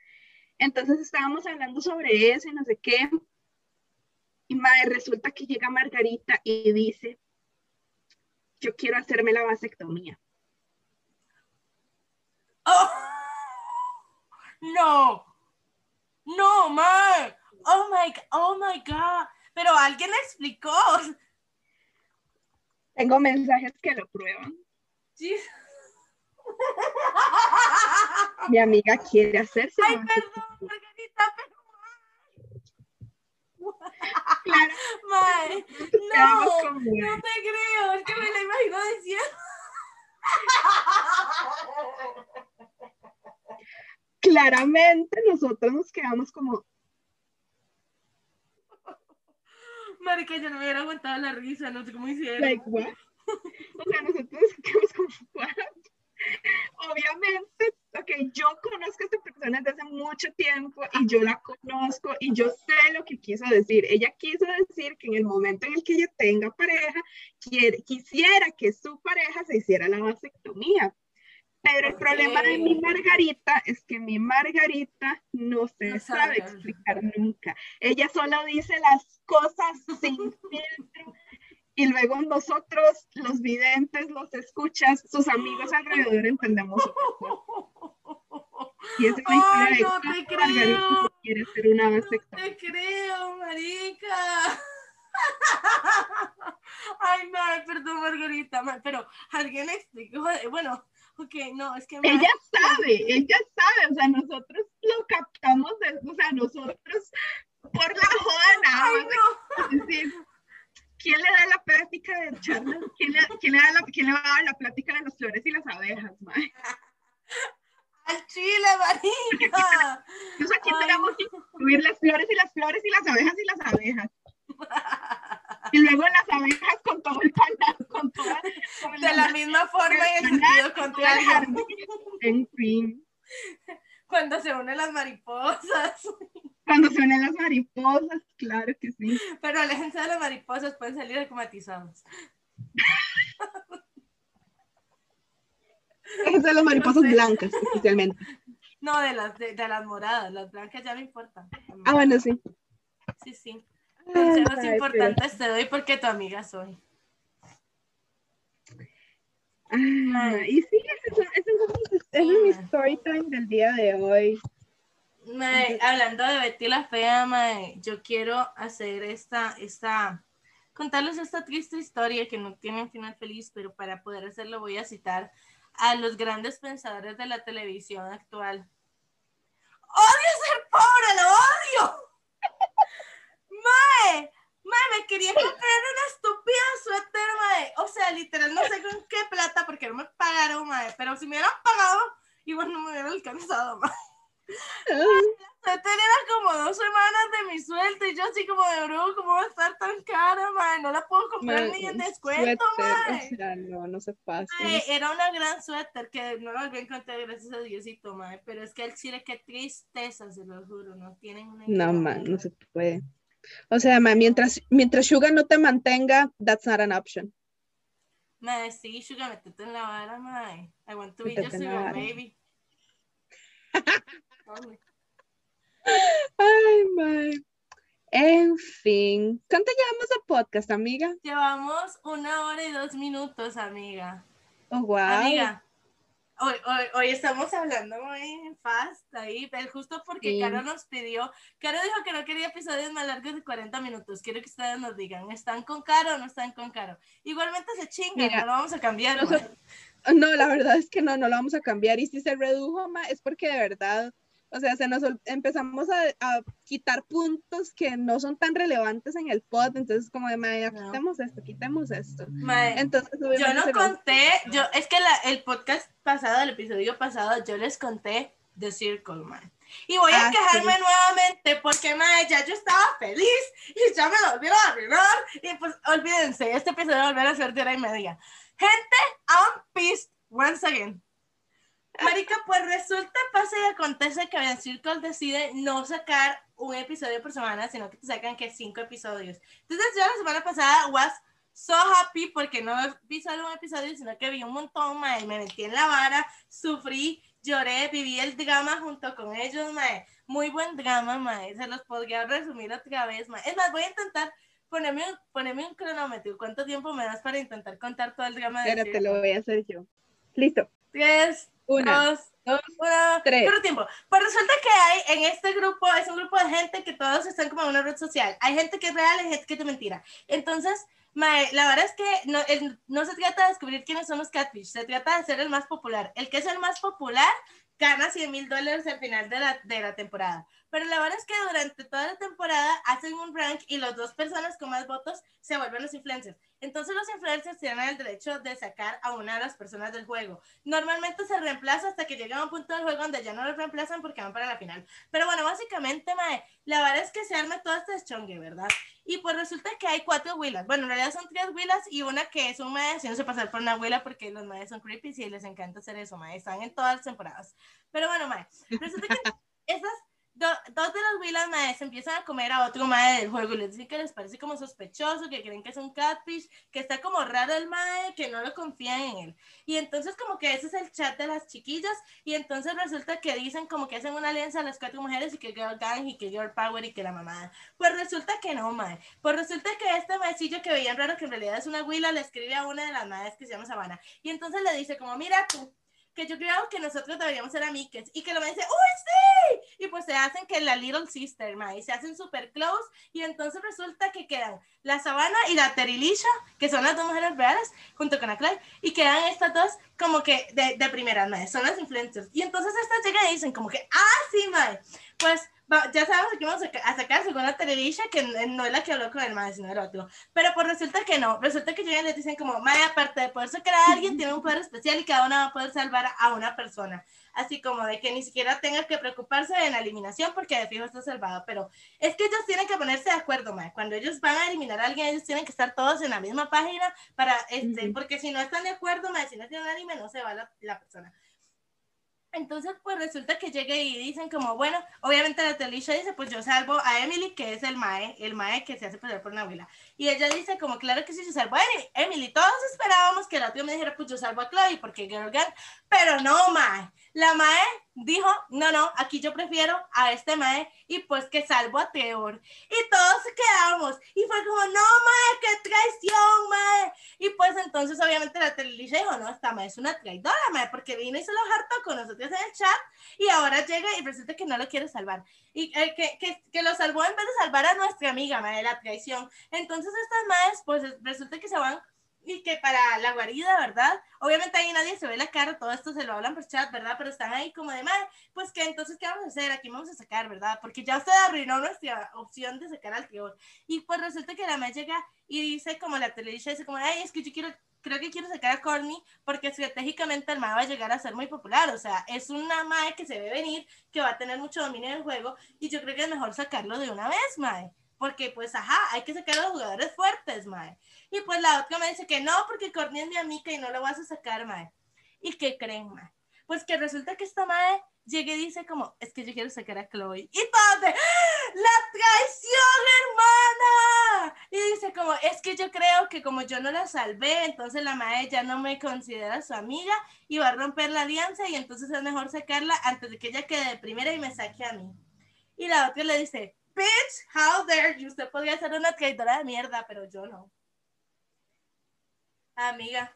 Speaker 3: Entonces estábamos hablando sobre eso y no sé qué. Y madre, resulta que llega Margarita y dice, yo quiero hacerme la vasectomía.
Speaker 2: Oh. No. No, mae. Oh my, oh my God. Pero alguien explicó.
Speaker 3: Tengo mensajes que lo prueban.
Speaker 2: Sí.
Speaker 3: Mi amiga quiere hacerse.
Speaker 2: Ay, perdón, Margarita, pero
Speaker 3: Claro,
Speaker 2: No, no te creo. Es que me la imagino diciendo.
Speaker 3: claramente nosotros nos quedamos como,
Speaker 2: Marica, yo no me hubiera aguantado la risa, no sé cómo hicieron.
Speaker 3: like, what? O sea, nosotros nos quedamos como, what? Obviamente, ok, yo conozco a esta persona desde hace mucho tiempo y yo la conozco y yo sé lo que quiso decir. Ella quiso decir que en el momento en el que ella tenga pareja, quiere- quisiera que su pareja se hiciera la vasectomía. Pero el problema de mi. Margarita es que mi Margarita no se
Speaker 2: No sabe
Speaker 3: sabe explicar nunca. Ella solo dice las cosas sin filtro y luego nosotros, los videntes, los escuchas, sus amigos alrededor entendemos. Y esa es la historia de
Speaker 2: no
Speaker 3: cómo
Speaker 2: te
Speaker 3: Margarita
Speaker 2: creo.
Speaker 3: quiere hacer una
Speaker 2: No
Speaker 3: vasectomía.
Speaker 2: te creo, marica. Ay, no, perdón, Margarita, ma- pero alguien explicó, eh, bueno, ok, no, es que
Speaker 3: Ella sabe, ella sabe, o sea, nosotros lo captamos, de- o sea, nosotros por la joda nada
Speaker 2: Ay,
Speaker 3: más.
Speaker 2: no.
Speaker 3: Es decir, ¿quién le da la plática de charlas? ¿Quién le, quién le da la, quién le va a dar la plática de las flores y las abejas, mae?
Speaker 2: al chile, marica.
Speaker 3: Entonces aquí
Speaker 2: Ay,
Speaker 3: tenemos que incluir las flores y las flores y las abejas y las abejas. Y luego las abejas con todo el canal, con toda, con
Speaker 2: De la misma forma y en sentido contrario.
Speaker 3: En fin,
Speaker 2: cuando se unen las mariposas.
Speaker 3: cuando suenan las mariposas, claro que sí.
Speaker 2: Pero aléjense de las mariposas, pueden salir aclimatizados.
Speaker 3: Esas son las mariposas
Speaker 2: No sé.
Speaker 3: blancas, especialmente.
Speaker 2: No, de las, de, de las moradas, las blancas ya no importan.
Speaker 3: Ah, bueno, sí.
Speaker 2: Sí, sí.
Speaker 3: Ay,
Speaker 2: Consejos
Speaker 3: mae,
Speaker 2: importantes te doy porque tu amiga soy.
Speaker 3: Ah, y sí, ese es, ese es- ese es mi story time del día de hoy.
Speaker 2: Hablando de Betty la Fea, mae, yo quiero hacer esta, esta, contarles esta triste historia que no tiene un final feliz, pero para poder hacerlo voy a citar a los grandes pensadores de la televisión actual. ¡Odio ser pobre! ¡Lo odio! ¡Mae! ¡Mae! Me quería comprar una estúpida suéter, mae. O sea, literal, no sé con qué plata, porque no me pagaron, mae. Pero si me hubieran pagado, igual no me hubiera alcanzado, mae. suéter era como dos semanas de mi sueldo y yo así como de bro, ¿cómo va a estar tan cara, mae? No la puedo comprar ni en descuento, mae.
Speaker 3: o sea, no, no se pasa.
Speaker 2: Mae, era una gran suéter que no la volví a encontrar gracias a Diosito, mae. Pero es que el chile, qué tristeza, se lo juro, no tienen una idea.
Speaker 3: No, man, no se puede. O sea, ma, mientras, mientras Sugar no te mantenga, that's not an option.
Speaker 2: Mae, sí, Sugar, metete en la vara, mae. I want to be your sugar baby.
Speaker 3: Ay, my. En fin, ¿cuánto llevamos de podcast, amiga?
Speaker 2: Llevamos una hora y dos minutos, amiga.
Speaker 3: Oh, wow.
Speaker 2: Amiga, hoy, hoy, hoy estamos hablando muy fast ahí, pero justo porque
Speaker 3: Sí.
Speaker 2: Caro nos pidió, Caro dijo que no quería episodios más largos de 40 minutos. Quiero que ustedes nos digan, ¿están con Caro o no están con Caro? Igualmente se chingan,
Speaker 3: Mira,
Speaker 2: no lo vamos a cambiar. mae.
Speaker 3: No, la verdad es que no, no lo vamos a cambiar. Y si se redujo, ma, es porque de verdad, o sea, se nos empezamos a, a quitar puntos que no son tan relevantes en el pod. Entonces, como de, ma, ya
Speaker 2: No.
Speaker 3: quitemos esto, quitemos esto.
Speaker 2: Mae,
Speaker 3: Entonces,
Speaker 2: Yo no conté, yo, es que la- el podcast pasado, el episodio pasado, yo les conté The Circle, man. Y voy a
Speaker 3: Ah,
Speaker 2: quejarme
Speaker 3: sí.
Speaker 2: nuevamente porque, man, ya yo estaba feliz y ya me lo vieron arruinar. Y pues, olvídense, este episodio va a volver a ser de hora y media. Gente, I'm pissed once again. Marica, pues resulta, pasa y acontece que The Circle decide no sacar un episodio por semana, sino que te sacan que cinco episodios. Entonces yo la semana pasada was so happy porque no vi solo un episodio, sino que vi un montón, mae, me metí en la vara, sufrí, lloré, viví el drama junto con ellos, mae. Muy buen drama, mae. Se los podría resumir otra vez, mae. Es más, voy a intentar ponerme un, ponerme un cronómetro. ¿Cuánto tiempo me das para intentar contar todo el drama de
Speaker 3: Espérate,
Speaker 2: Circle?
Speaker 3: lo voy a hacer yo. Listo.
Speaker 2: Tres,
Speaker 3: Una,
Speaker 2: dos,
Speaker 3: dos,
Speaker 2: uno.
Speaker 3: tres.
Speaker 2: Corre tiempo. Pues resulta que hay en este grupo, es un grupo de gente que todos están como en una red social. Hay gente que es real, hay gente que es mentira. Entonces, mae, la verdad es que no, el- no se trata de descubrir quiénes son los catfish, se trata de ser el más popular. El que es el más popular gana 100 mil dólares al final de la, de la temporada. Pero la verdad es que durante toda la temporada hacen un rank y las dos personas con más votos se vuelven los influencers. Entonces los influencers tienen el derecho de sacar a una de las personas del juego. Normalmente se reemplaza hasta que llega a un punto del juego donde ya no lo reemplazan porque van para la final. Pero bueno, básicamente, mae, la verdad es que se arma todo este deschongue, ¿verdad? Y pues resulta que hay cuatro huilas. Bueno, en realidad son tres huilas y una que es un mae haciéndose pasar por una huila porque los maes son creepy y les encanta hacer eso, mae. Están en todas las temporadas. Pero bueno, mae, resulta que esas do- dos de las huilas maes empiezan a comer a otro mae del juego y les dicen que les parece como sospechoso, que creen que es un catfish, que está como raro el mae, que no lo confían en él. Y entonces como que ese es el chat de las chiquillas y entonces resulta que dicen como que hacen una alianza a las cuatro mujeres y que Girl Gang y que Girl Power y que la mamada. Pues resulta que no, mae. Pues resulta que este maecillo que veían raro que en realidad es una huila le escribe a una de las madres que se llama Sabana y entonces le dice como, mira tú, que yo creo que nosotros deberíamos ser amigas y que lo me dice, ¡Uy, sí! Y pues se hacen que la Little Sister, mae, y se hacen super close y entonces resulta que quedan la Sabana y la Terilisha, que son las dos mujeres reales, junto con la Clay, y quedan estas dos como que de, de primeras, mae, son las influencers. Y entonces estas llegan y dicen como que, ¡ah, sí, mae! Pues va- ya sabemos que vamos a saca- a sacar según la que no es la que habló con el mae, sino el otro. Pero pues resulta que no, resulta que llegan y les dicen como, mae, aparte de poder sacar a alguien, tiene un poder especial y cada una va a poder salvar a una persona. Así como de que ni siquiera tenga que preocuparse de la eliminación porque de fijo está salvado. Pero es que ellos tienen que ponerse de acuerdo, mae. Cuando ellos van a eliminar a alguien, ellos tienen que estar todos en la misma página para, este,
Speaker 3: Ujú.
Speaker 2: porque si no están de acuerdo, mae, si no tienen anime, no se va la, la persona. Entonces, pues resulta que llega y dicen como, bueno, obviamente la Telisha dice, pues yo salvo a Emily, que es el mae, el mae que se hace pasar por una abuela. Y ella dice como, claro que sí, yo salvo a Emi- Emily. Todos esperábamos que la tía me dijera, pues yo salvo a Chloe, porque Girl. Pero no, mae. La mae dijo, no, no, aquí yo prefiero a este mae y pues que salvo a Trevor. Y todos quedamos. Y fue como, no, mae, qué traición, mae. Y pues entonces obviamente la Telisha dijo, no, esta mae es una traidora, mae, porque vino y se lo hartó con nosotros en el chat y ahora llega y resulta que no lo quiere salvar. Y eh, que, que, que lo salvó en vez de salvar a nuestra amiga, mae, la traición. Entonces estas maes, pues es- resulta que se van y que para la guarida, ¿verdad? Obviamente ahí nadie se ve la cara, todo esto se lo hablan por chat, ¿verdad? Pero están ahí como de, mae, pues que entonces, ¿qué vamos a hacer? Aquí vamos a sacar, ¿verdad? Porque ya usted arruinó nuestra opción de sacar al tío. Y pues resulta que la mae llega y dice como la televisión, dice como, ay, es que yo quiero, creo que quiero sacar a Courtney porque estratégicamente el mae va a llegar a ser muy popular, o sea, es una mae que se ve venir, que va a tener mucho dominio del juego y yo creo que es mejor sacarlo de una vez, mae. Porque pues, ajá, hay que sacar a los jugadores fuertes, mae. Y pues la otra me dice que no, porque Courtney es mi amiga y no lo vas a sacar, mae. ¿Y qué creen, mae? Pues que resulta que esta mae llega y dice como, es que yo quiero sacar a Chloe. Y todo de, ¡la traición, hermana! Y dice como, es que yo creo que como yo no la salvé, entonces la mae ya no me considera su amiga y va a romper la alianza y entonces es mejor sacarla antes de que ella quede de primera y me saque a mí. Y la otra le dice, bitch, how dare you, usted podría ser una traidora de mierda, pero yo no. Amiga,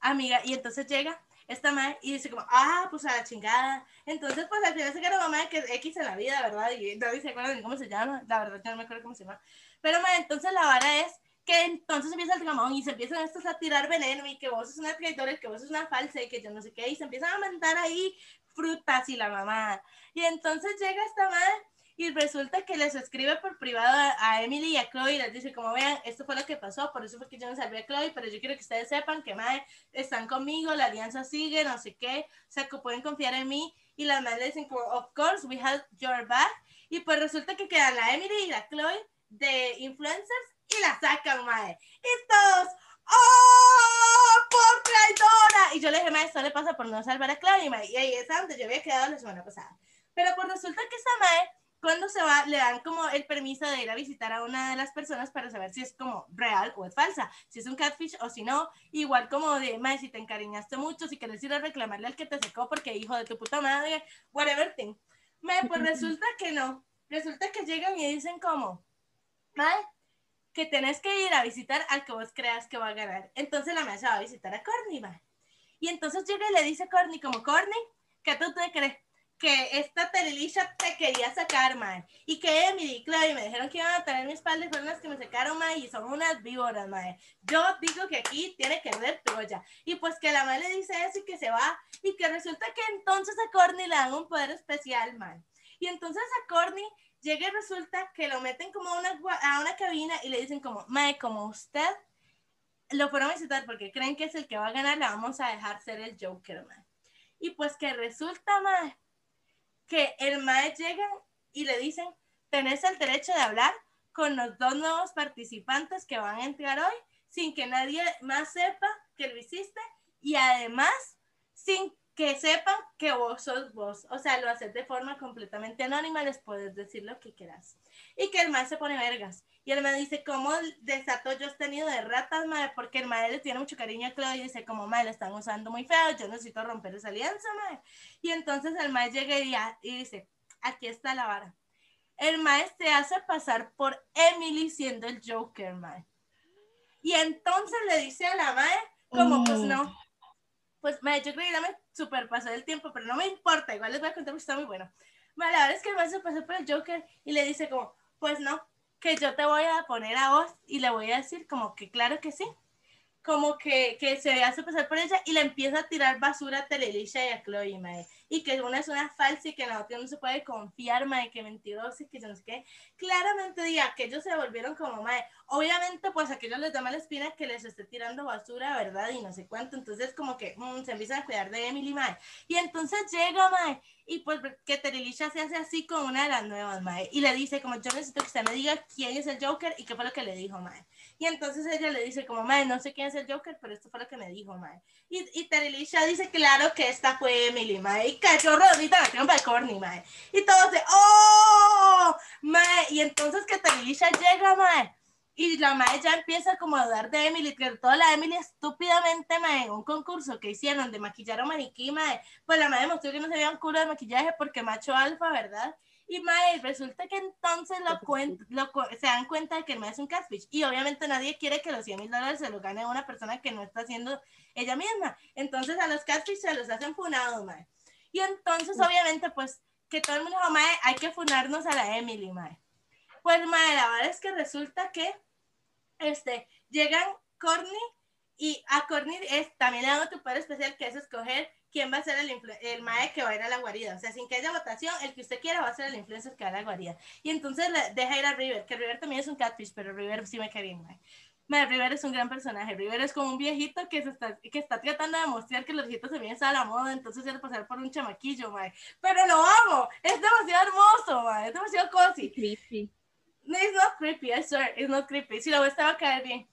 Speaker 2: amiga, y entonces llega esta madre y dice como, ah, pues a la chingada. Entonces, pues al final se queda mamá que es X en la vida, ¿verdad? Y no se acuerdan ni cómo se llama, la verdad yo no me acuerdo cómo se llama. Pero, madre, entonces la vara es que entonces empieza el gamón y se empiezan estos a tirar veneno y que vos sos una traidora que vos sos una falsa y que yo no sé qué, y se empiezan a mandar ahí frutas y la mamá. Y entonces llega esta madre y resulta que les escribe por privado a, Emily y a Chloe y les dice como vean, esto fue lo que pasó, por eso fue que yo no salvé a Chloe, pero yo quiero que ustedes sepan que madre, están conmigo, la alianza sigue, no sé qué, o sea, que pueden confiar en mí. Y las madres dicen of course, we have your back. Y pues resulta que quedan la Emily y la Chloe de influencers y la sacan, mae. Y todos, ¡oh! ¡Por traidora! Y yo le dije, mae, esto le pasa por no salvar a Chloe, mae. Y ahí es donde yo había quedado la semana pasada. Pero pues resulta que esa mae, cuando se va, le dan como el permiso de ir a visitar a una de las personas para saber si es como real o es falsa, si es un catfish o si no. Igual como de, mae, si te encariñaste mucho, si quieres ir a reclamarle al que te secó porque hijo de tu puta madre, whatever thing. Mae, pues resulta que no. Resulta que llegan y dicen como, mae, que tenés que ir a visitar al que vos creas que va a ganar. Entonces la mae se va a visitar a Courtney, mae. Y entonces llega y le dice a Courtney como, Courtney, ¿qué tú te crees? Que esta Telelisha te quería sacar, man. Y que Emily y Chloe me dijeron que iban a tener mi espalda y fueron las que me sacaron, man. Y son unas víboras, man. Yo digo que aquí tiene que haber Troya. Y pues que la madre le dice eso y que se va. Y que resulta que entonces a Courtney le dan un poder especial, man. Y entonces a Courtney llega y resulta que lo meten como a una, a una cabina y le dicen como, mae, como usted lo fueron a visitar porque creen que es el que va a ganar, le vamos a dejar ser el Joker, man. Y pues que resulta, mae, que el mae llega y le dicen, tenés el derecho de hablar con los dos nuevos participantes que van a entrar hoy sin que nadie más sepa que lo hiciste y además sin que sepan que vos sos vos. O sea, lo haces de forma completamente anónima, les puedes decir lo que quieras. Y que el mae se pone vergas. Y el mae dice, ¿cómo desato yo he tenido de ratas, mae? Porque el mae le tiene mucho cariño a Claudia y dice, como mae, le están usando muy feo, yo necesito romper esa alianza, mae. Y entonces el mae llega y, dice, aquí está la vara. El mae se hace pasar por Emily siendo el Joker, mae. Y entonces le dice a la mae, como, pues no, pues mae, yo creo que ya me super pasó el tiempo, pero no me importa, igual les voy a contar porque está muy bueno. La verdad es que el mae se pasó por el Joker y le dice como, pues no, que yo te voy a poner a vos y le voy a decir como que claro que sí. Como que, que se hace pasar por ella y le empieza a tirar basura a Telelisha y a Chloe, mae y que una es una falsa y que la otra no se puede confiar, mae, que mentirosa y que yo no sé qué. Claramente diga que ellos se volvieron como mae. Obviamente, pues aquellos les da mala espina que les esté tirando basura, ¿verdad? Y no sé cuánto. Entonces, como que mm, se empiezan a cuidar de Emily, mae. Y entonces llega, mae, y pues que Terilisha se hace así con una de las nuevas, mae. Y le dice, como yo necesito que usted me diga quién es el Joker y qué fue lo que le dijo, mae. Y entonces ella le dice, como, mae, no sé quién es el Joker, pero esto fue lo que me dijo, mae. Y, y Terilisha dice, claro que esta fue Emily, mae. Y cayó rodita, la para Corny, mae. Y todos de, ¡oh! Mae. Y entonces que Terilisha llega, mae. Y la mae ya empieza como a dudar de Emily, que toda la Emily estúpidamente, mae, en un concurso que hicieron de maquillar a maniquí, mae, pues la mae demostró que no se veía un culo de maquillaje porque macho alfa, ¿verdad? Y mae, resulta que entonces lo, lo se dan cuenta de que el mae es un catfish. Y obviamente nadie quiere que los 100 mil dólares se los gane una persona que no está haciendo ella misma. Entonces a los catfish se los hacen funados, mae. Y entonces, obviamente, pues, que todo el mundo dijo, mae, hay que funarnos a la Emily, mae. Pues, mae, la verdad es que resulta que, este, llegan Corny y a Corny es, también le dan otro poder especial que es escoger quién va a ser el, el mae que va a ir a la guarida. O sea, sin que haya votación, el que usted quiera va a ser el influencer que va a la guarida. Y entonces le deja ir a River, que River también es un catfish, pero River sí me cae bien, mae. River es un gran personaje. River es como un viejito que, se está, que está tratando de demostrar que los viejitos se vienen a la moda, entonces quiere pasar por un chamaquillo, mae. Pero lo amo, es demasiado hermoso, mae. es demasiado cozy.
Speaker 3: Creepy.
Speaker 2: No, it's not creepy, I swear, it's not creepy. Si lo ves, te va a caer bien.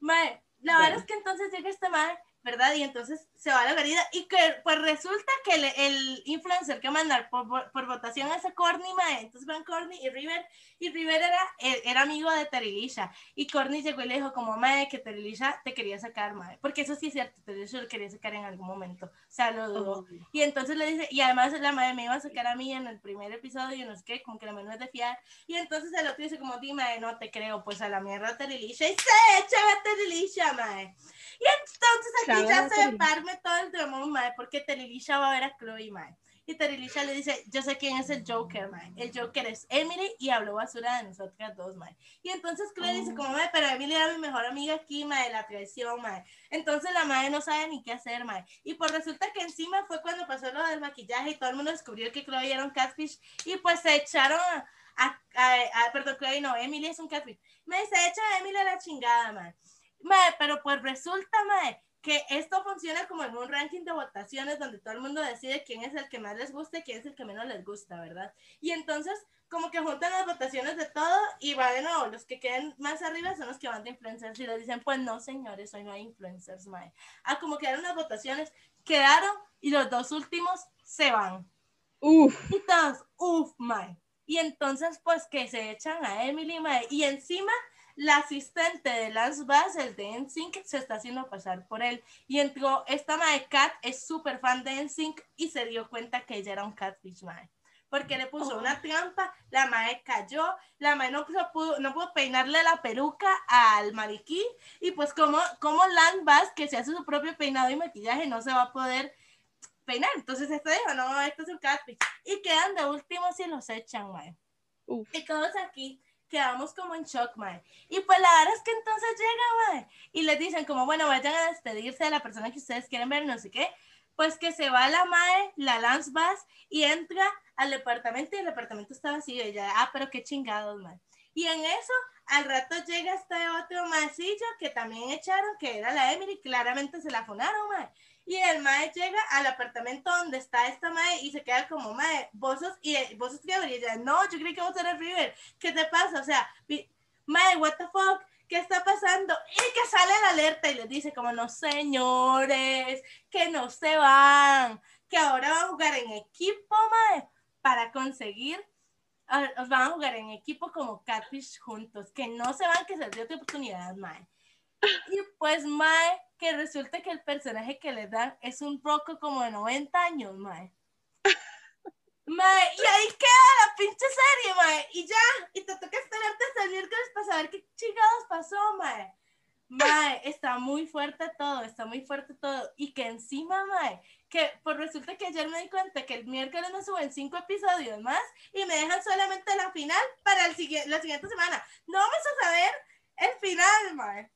Speaker 2: Mae, la verdad es que entonces llega este mae ¿verdad? Y entonces se va a la guarida y que pues resulta que el, el influencer que mandar por, por, votación es a Corny, mae. entonces van Corny y River, y River era, e, era amigo de Terilisha, y Corny llegó y le dijo como, mae, que Terilisha te quería sacar, mae, porque eso sí es cierto, Terilisha lo quería sacar en algún momento, o sea, lo dudó, y entonces le dice, y además la madre me iba a sacar a mí en el primer episodio, y no sé qué, como que la menú es de fiar, y entonces el otro dice como, dime, no te creo, pues a la mierda Terilisha, y se echa a Terilisha, mae. Y entonces aquí ya se todo el drama, mae, porque Terilisha va a ver a Chloe, mae. Y Terilisha le dice, yo sé quién es el Joker, mae. El Joker es Emily y habló basura de nosotras dos, mae. Y entonces Chloe dice, como, mae, pero Emily era mi mejor amiga aquí, mae, la traición, mae. Entonces la madre no sabe ni qué hacer, mae. Y pues resulta que encima fue cuando pasó lo del maquillaje y todo el mundo descubrió que Chloe era un catfish y pues se echaron a, a, perdón, Chloe no, Emily es un catfish. Me dice, echa a Emily a la chingada, mae. Mae, pero pues resulta, mae, que esto funciona como en un ranking de votaciones donde todo el mundo decide quién es el que más les gusta y quién es el que menos les gusta, ¿verdad? Y entonces, como que juntan las votaciones de todo y va de nuevo, los que queden más arriba son los que van de influencers y les dicen, pues no, señores, hoy no hay influencers, mae. Ah, como quedaron las votaciones, quedaron y los dos últimos se van.
Speaker 3: Uf.
Speaker 2: Y todos, uf, mae. Y entonces, pues que se echan a Emily, mae. Y encima la asistente de Lance Bass, el de NSYNC, se está haciendo pasar por él. Y entró, esta madre Cat es súper fan de NSYNC y se dio cuenta que ella era un catfish, mae. porque le puso una trampa, la mae cayó, la mae no pudo, no pudo peinarle la peluca al mariquí, y pues como, como Land Bass, que se hace su propio peinado y maquillaje, no se va a poder peinar. Entonces este dijo, no, esto es un catfish. Y quedan de último si los echan, mae. Y todos aquí quedamos como en shock, mae. Y pues la verdad es que entonces llega, mae, y les dicen como, bueno, vayan a despedirse de la persona que ustedes quieren ver, no sé qué. Pues que se va la mae, la Lance Bass, y entra al departamento y el departamento está vacío. Y ya, ah, pero qué chingados, mae. Y en eso, al rato llega este otro maecillo que también echaron, que era la Emily, claramente se la funaron, mae. Y el mae llega al apartamento donde está esta mae y se queda como, mae, vos sos, y vos sos y ella, no, yo creí que vos eras River, ¿qué te pasa? O sea, mae, what the fuck, ¿qué está pasando? Y que sale la alerta y les dice como, no señores, que no se van, que ahora van a jugar en equipo, mae, para conseguir os van a jugar en equipo como Catfish juntos, que no se van, que se dio otra oportunidad, Mae. Y pues, Mae, que resulta que el personaje que le dan es un roco como de 90 años, mae. Mae, y ahí queda la pinche serie, mae. Y ya, y te toca esperarte hasta el miércoles para saber qué chingados pasó, mae. Mae, está muy fuerte todo, está muy fuerte todo. Y que encima, mae, que pues resulta que ayer me di cuenta que el miércoles me suben cinco episodios más y me dejan solamente la final para el la siguiente semana. No vamos a saber el final, mae.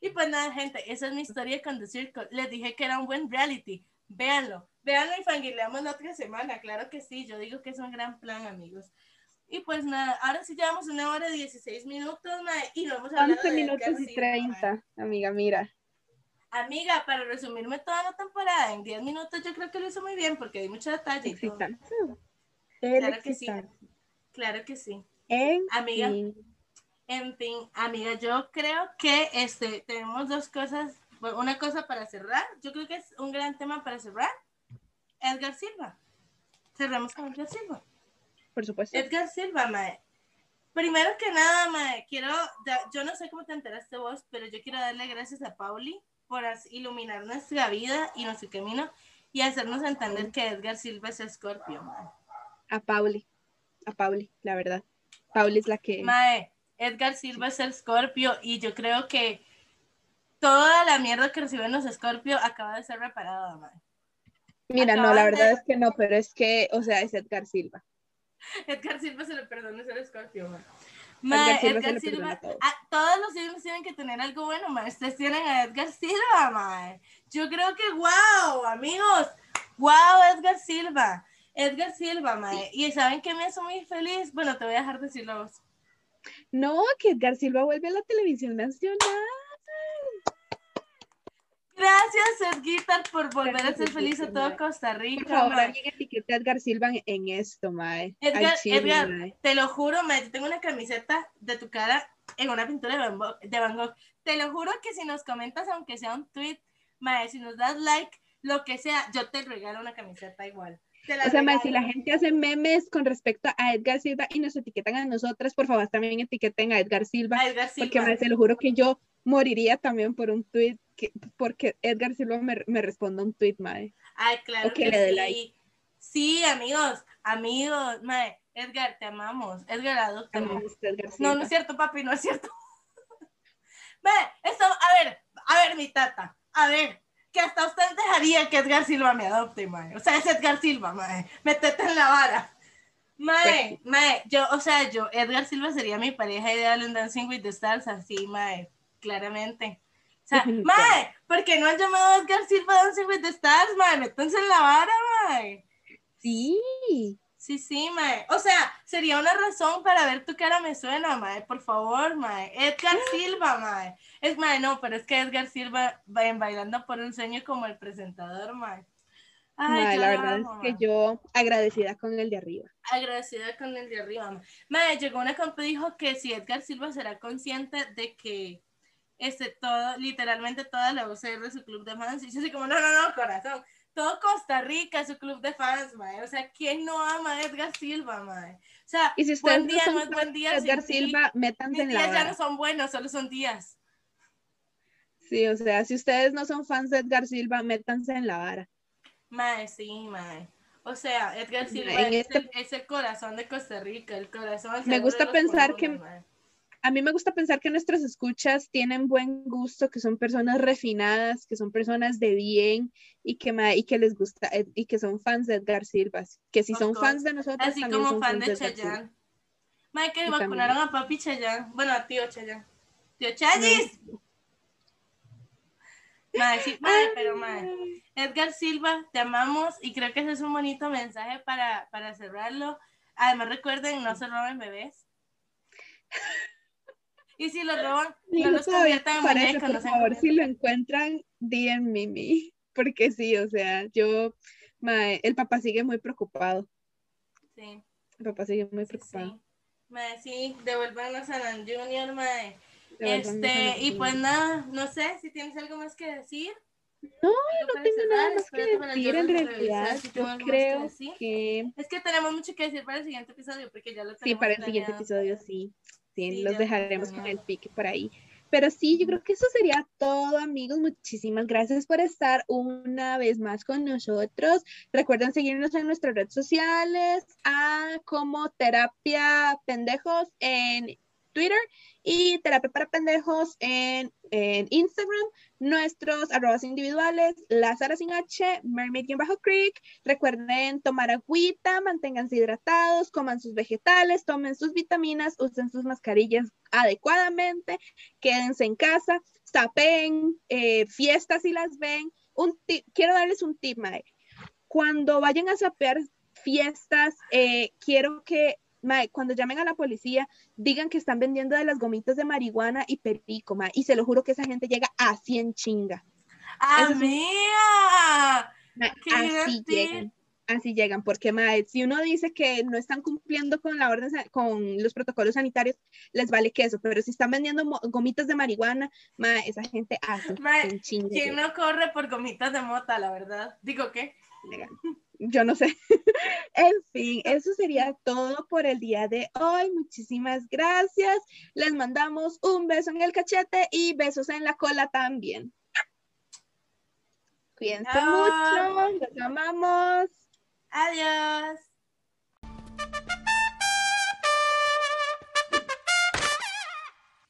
Speaker 2: Y pues nada, gente, esa es mi historia con The Circle. Les dije que era un buen reality. Véanlo, véanlo y fanguileamos la otra semana. Claro que sí, yo digo que es un gran plan, amigos. Y pues nada, ahora sí llevamos una hora y 16 minutos, y lo hemos hablado
Speaker 3: 11 minutos y 30, amiga, mira.
Speaker 2: Amiga, para resumirme toda la temporada en 10 minutos, yo creo que lo hizo muy bien porque di mucha detalle. Y Claro que sí. Claro que sí. Amiga. En fin, amiga, yo creo que este, tenemos dos cosas, una cosa para cerrar, yo creo que es un gran tema para cerrar, Edgar Silva. Cerramos con Edgar Silva.
Speaker 3: Por supuesto.
Speaker 2: Edgar Silva, mae. Primero que nada, mae, quiero, yo no sé cómo te enteraste vos, pero yo quiero darle gracias a Pauli por iluminar nuestra vida y nuestro camino y hacernos entender que Edgar Silva es Scorpio, mae.
Speaker 3: A Pauli, a Pauli, la verdad. Pauli es la que...
Speaker 2: Mae, Edgar Silva es el Scorpio y yo creo que toda la mierda que reciben los Scorpio acaba de ser reparada, madre.
Speaker 3: Mira, no, la verdad es que no, pero es que, o sea, es Edgar Silva.
Speaker 2: Edgar Silva se le perdona ser Scorpio, madre. Edgar Silva, a, todos los signos tienen que tener algo bueno, madre. Ustedes tienen a Edgar Silva, madre. Yo creo que, wow, amigos, wow, Edgar Silva. Edgar Silva, madre. Y ¿saben qué me hace muy feliz? Bueno, te voy a dejar decirlo a vos.
Speaker 3: No, que Edgar Silva vuelve a la televisión nacional.
Speaker 2: Gracias, Edguitar, por volver a ser feliz a todo Costa Rica. Por
Speaker 3: favor, alguien etiqueta a Edgar Silva en esto, mae.
Speaker 2: Edgar, Edgar te lo juro, mae, yo tengo una camiseta de tu cara en una pintura de Van, Gogh, Te lo juro que si nos comentas, aunque sea un tweet, mae, si nos das like, lo que sea, yo te regalo una camiseta igual.
Speaker 3: O sea, si la gente hace memes con respecto a Edgar Silva y nos etiquetan a nosotras, por favor también etiqueten a Edgar Silva. Porque me, se lo juro que yo moriría también por un tweet, que, porque Edgar Silva me, me responda un tweet, madre.
Speaker 2: Ay, claro que, le sí. Like. Sí, amigos, amigos, madre. Edgar, te amamos. Edgar, adoptame. No, no es cierto, papi, no es cierto. Ve, esto, a ver, a ver, mi tata, a ver, que hasta usted dejaría que Edgar Silva me adopte, mae. O sea, es Edgar Silva, mae. Métete en la vara. Mae, pues mae, yo, o sea, yo, Edgar Silva sería mi pareja ideal en Dancing with the Stars, así, mae, claramente. O sea, mae, ¿por qué no han llamado a Edgar Silva Dancing with the Stars, mae? Métanse en la vara, mae.
Speaker 3: Sí.
Speaker 2: Sí, sí, mae. O sea, sería una razón para ver tu cara me suena, mae. Por favor, mae. Edgar Silva, mae. Es, mae, no, pero es que Edgar Silva va en bailando por un sueño como el presentador, mae.
Speaker 3: Ay, la verdad es que yo agradecida con el de arriba.
Speaker 2: Agradecida con el de arriba, mae. mae llegó una compa y dijo que si Edgar Silva será consciente de que este todo, literalmente toda la UCR de su club de fans, y así como, no, no, no, corazón todo Costa Rica, su club de fans, mae. O sea, ¿quién no ama a Edgar Silva, mae? O sea,
Speaker 3: y si buen día, no es buen día. Edgar Silva, métanse en la
Speaker 2: días ya no son buenos, solo son días.
Speaker 3: Sí, o sea, si ustedes no son fans de Edgar Silva, métanse en la vara.
Speaker 2: Mae, sí, mae. O sea, Edgar Silva
Speaker 3: En
Speaker 2: es,
Speaker 3: este-
Speaker 2: el, es el corazón de Costa Rica, el corazón.
Speaker 3: Me gusta pensar que-. A mí me gusta pensar que nuestros escuchas tienen buen gusto, que son personas refinadas, que son personas de bien y que, ma- y que les gusta eh, y que son fans de Edgar Silva. Que si son fans de nosotros,
Speaker 2: Así
Speaker 3: también
Speaker 2: como
Speaker 3: son
Speaker 2: fan
Speaker 3: fans
Speaker 2: de
Speaker 3: Silva.
Speaker 2: Chayanne. Mae, que vacunaron a papi Chayanne. Bueno, a tío Chayanne. Tío Chayis. Mae, sí, mae, pero mae. Edgar Silva, te amamos y creo que ese es un bonito mensaje para, para cerrarlo. Además, recuerden, no se roben bebés. Y si lo roban, no
Speaker 3: Digo,
Speaker 2: los conviertan en muñecos.
Speaker 3: por
Speaker 2: no
Speaker 3: favor, si lo encuentran, DM Mimi, porque sí, o sea, yo, mae, el papá sigue muy preocupado,
Speaker 2: Sí,
Speaker 3: el papá sigue muy
Speaker 2: sí,
Speaker 3: preocupado.
Speaker 2: sí. Mae, sí, devuélvanos a Nan Junior, mae. Este, y pues nada, no sé si tienes algo más que decir.
Speaker 3: No, no tengo nada más que
Speaker 2: espérate
Speaker 3: decir en realidad,
Speaker 2: si
Speaker 3: yo
Speaker 2: que
Speaker 3: creo que
Speaker 2: Es que tenemos mucho que decir para el siguiente episodio porque ya lo tenemos
Speaker 3: sí, para el siguiente episodio sí, sí, los dejaremos con el pique por ahí. Pero sí, yo creo que eso sería todo, amigos. Muchísimas gracias por estar una vez más con nosotros. Recuerden seguirnos en nuestras redes sociales, a como Terapia Pendejos en Twitter y Terapia para Pendejos en, en Instagram. Nuestros arrobas individuales, Lázara sin H, Mermaid-Creek. Recuerden tomar agüita, manténganse hidratados, coman sus vegetales, tomen sus vitaminas, usen sus mascarillas adecuadamente, quédense en casa, sapen eh, fiestas si las ven. Un quiero darles un tip, Mae. Cuando vayan a sapear fiestas, eh, quiero que mae, cuando llamen a la policía, digan que están vendiendo de las gomitas de marihuana y perico, mae, y se lo juro que esa gente llega a 100 chinga. Eso es un-
Speaker 2: ¡Amiga!
Speaker 3: Así llegan, así llegan, porque mae, si uno dice que no están cumpliendo con la orden, con los protocolos sanitarios, les vale queso, pero si están vendiendo gomitas de marihuana, mae, esa gente hace
Speaker 2: Mae. ¿Quién no corre por gomitas de mota, la verdad? Digo, ¿qué?
Speaker 3: Legal. Yo no sé. en fin, eso sería todo por el día de hoy. Muchísimas gracias. Les mandamos un beso en el cachete y besos en la cola también. Cuídense mucho. Los amamos.
Speaker 2: Adiós.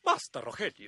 Speaker 4: Basta, Rogelio.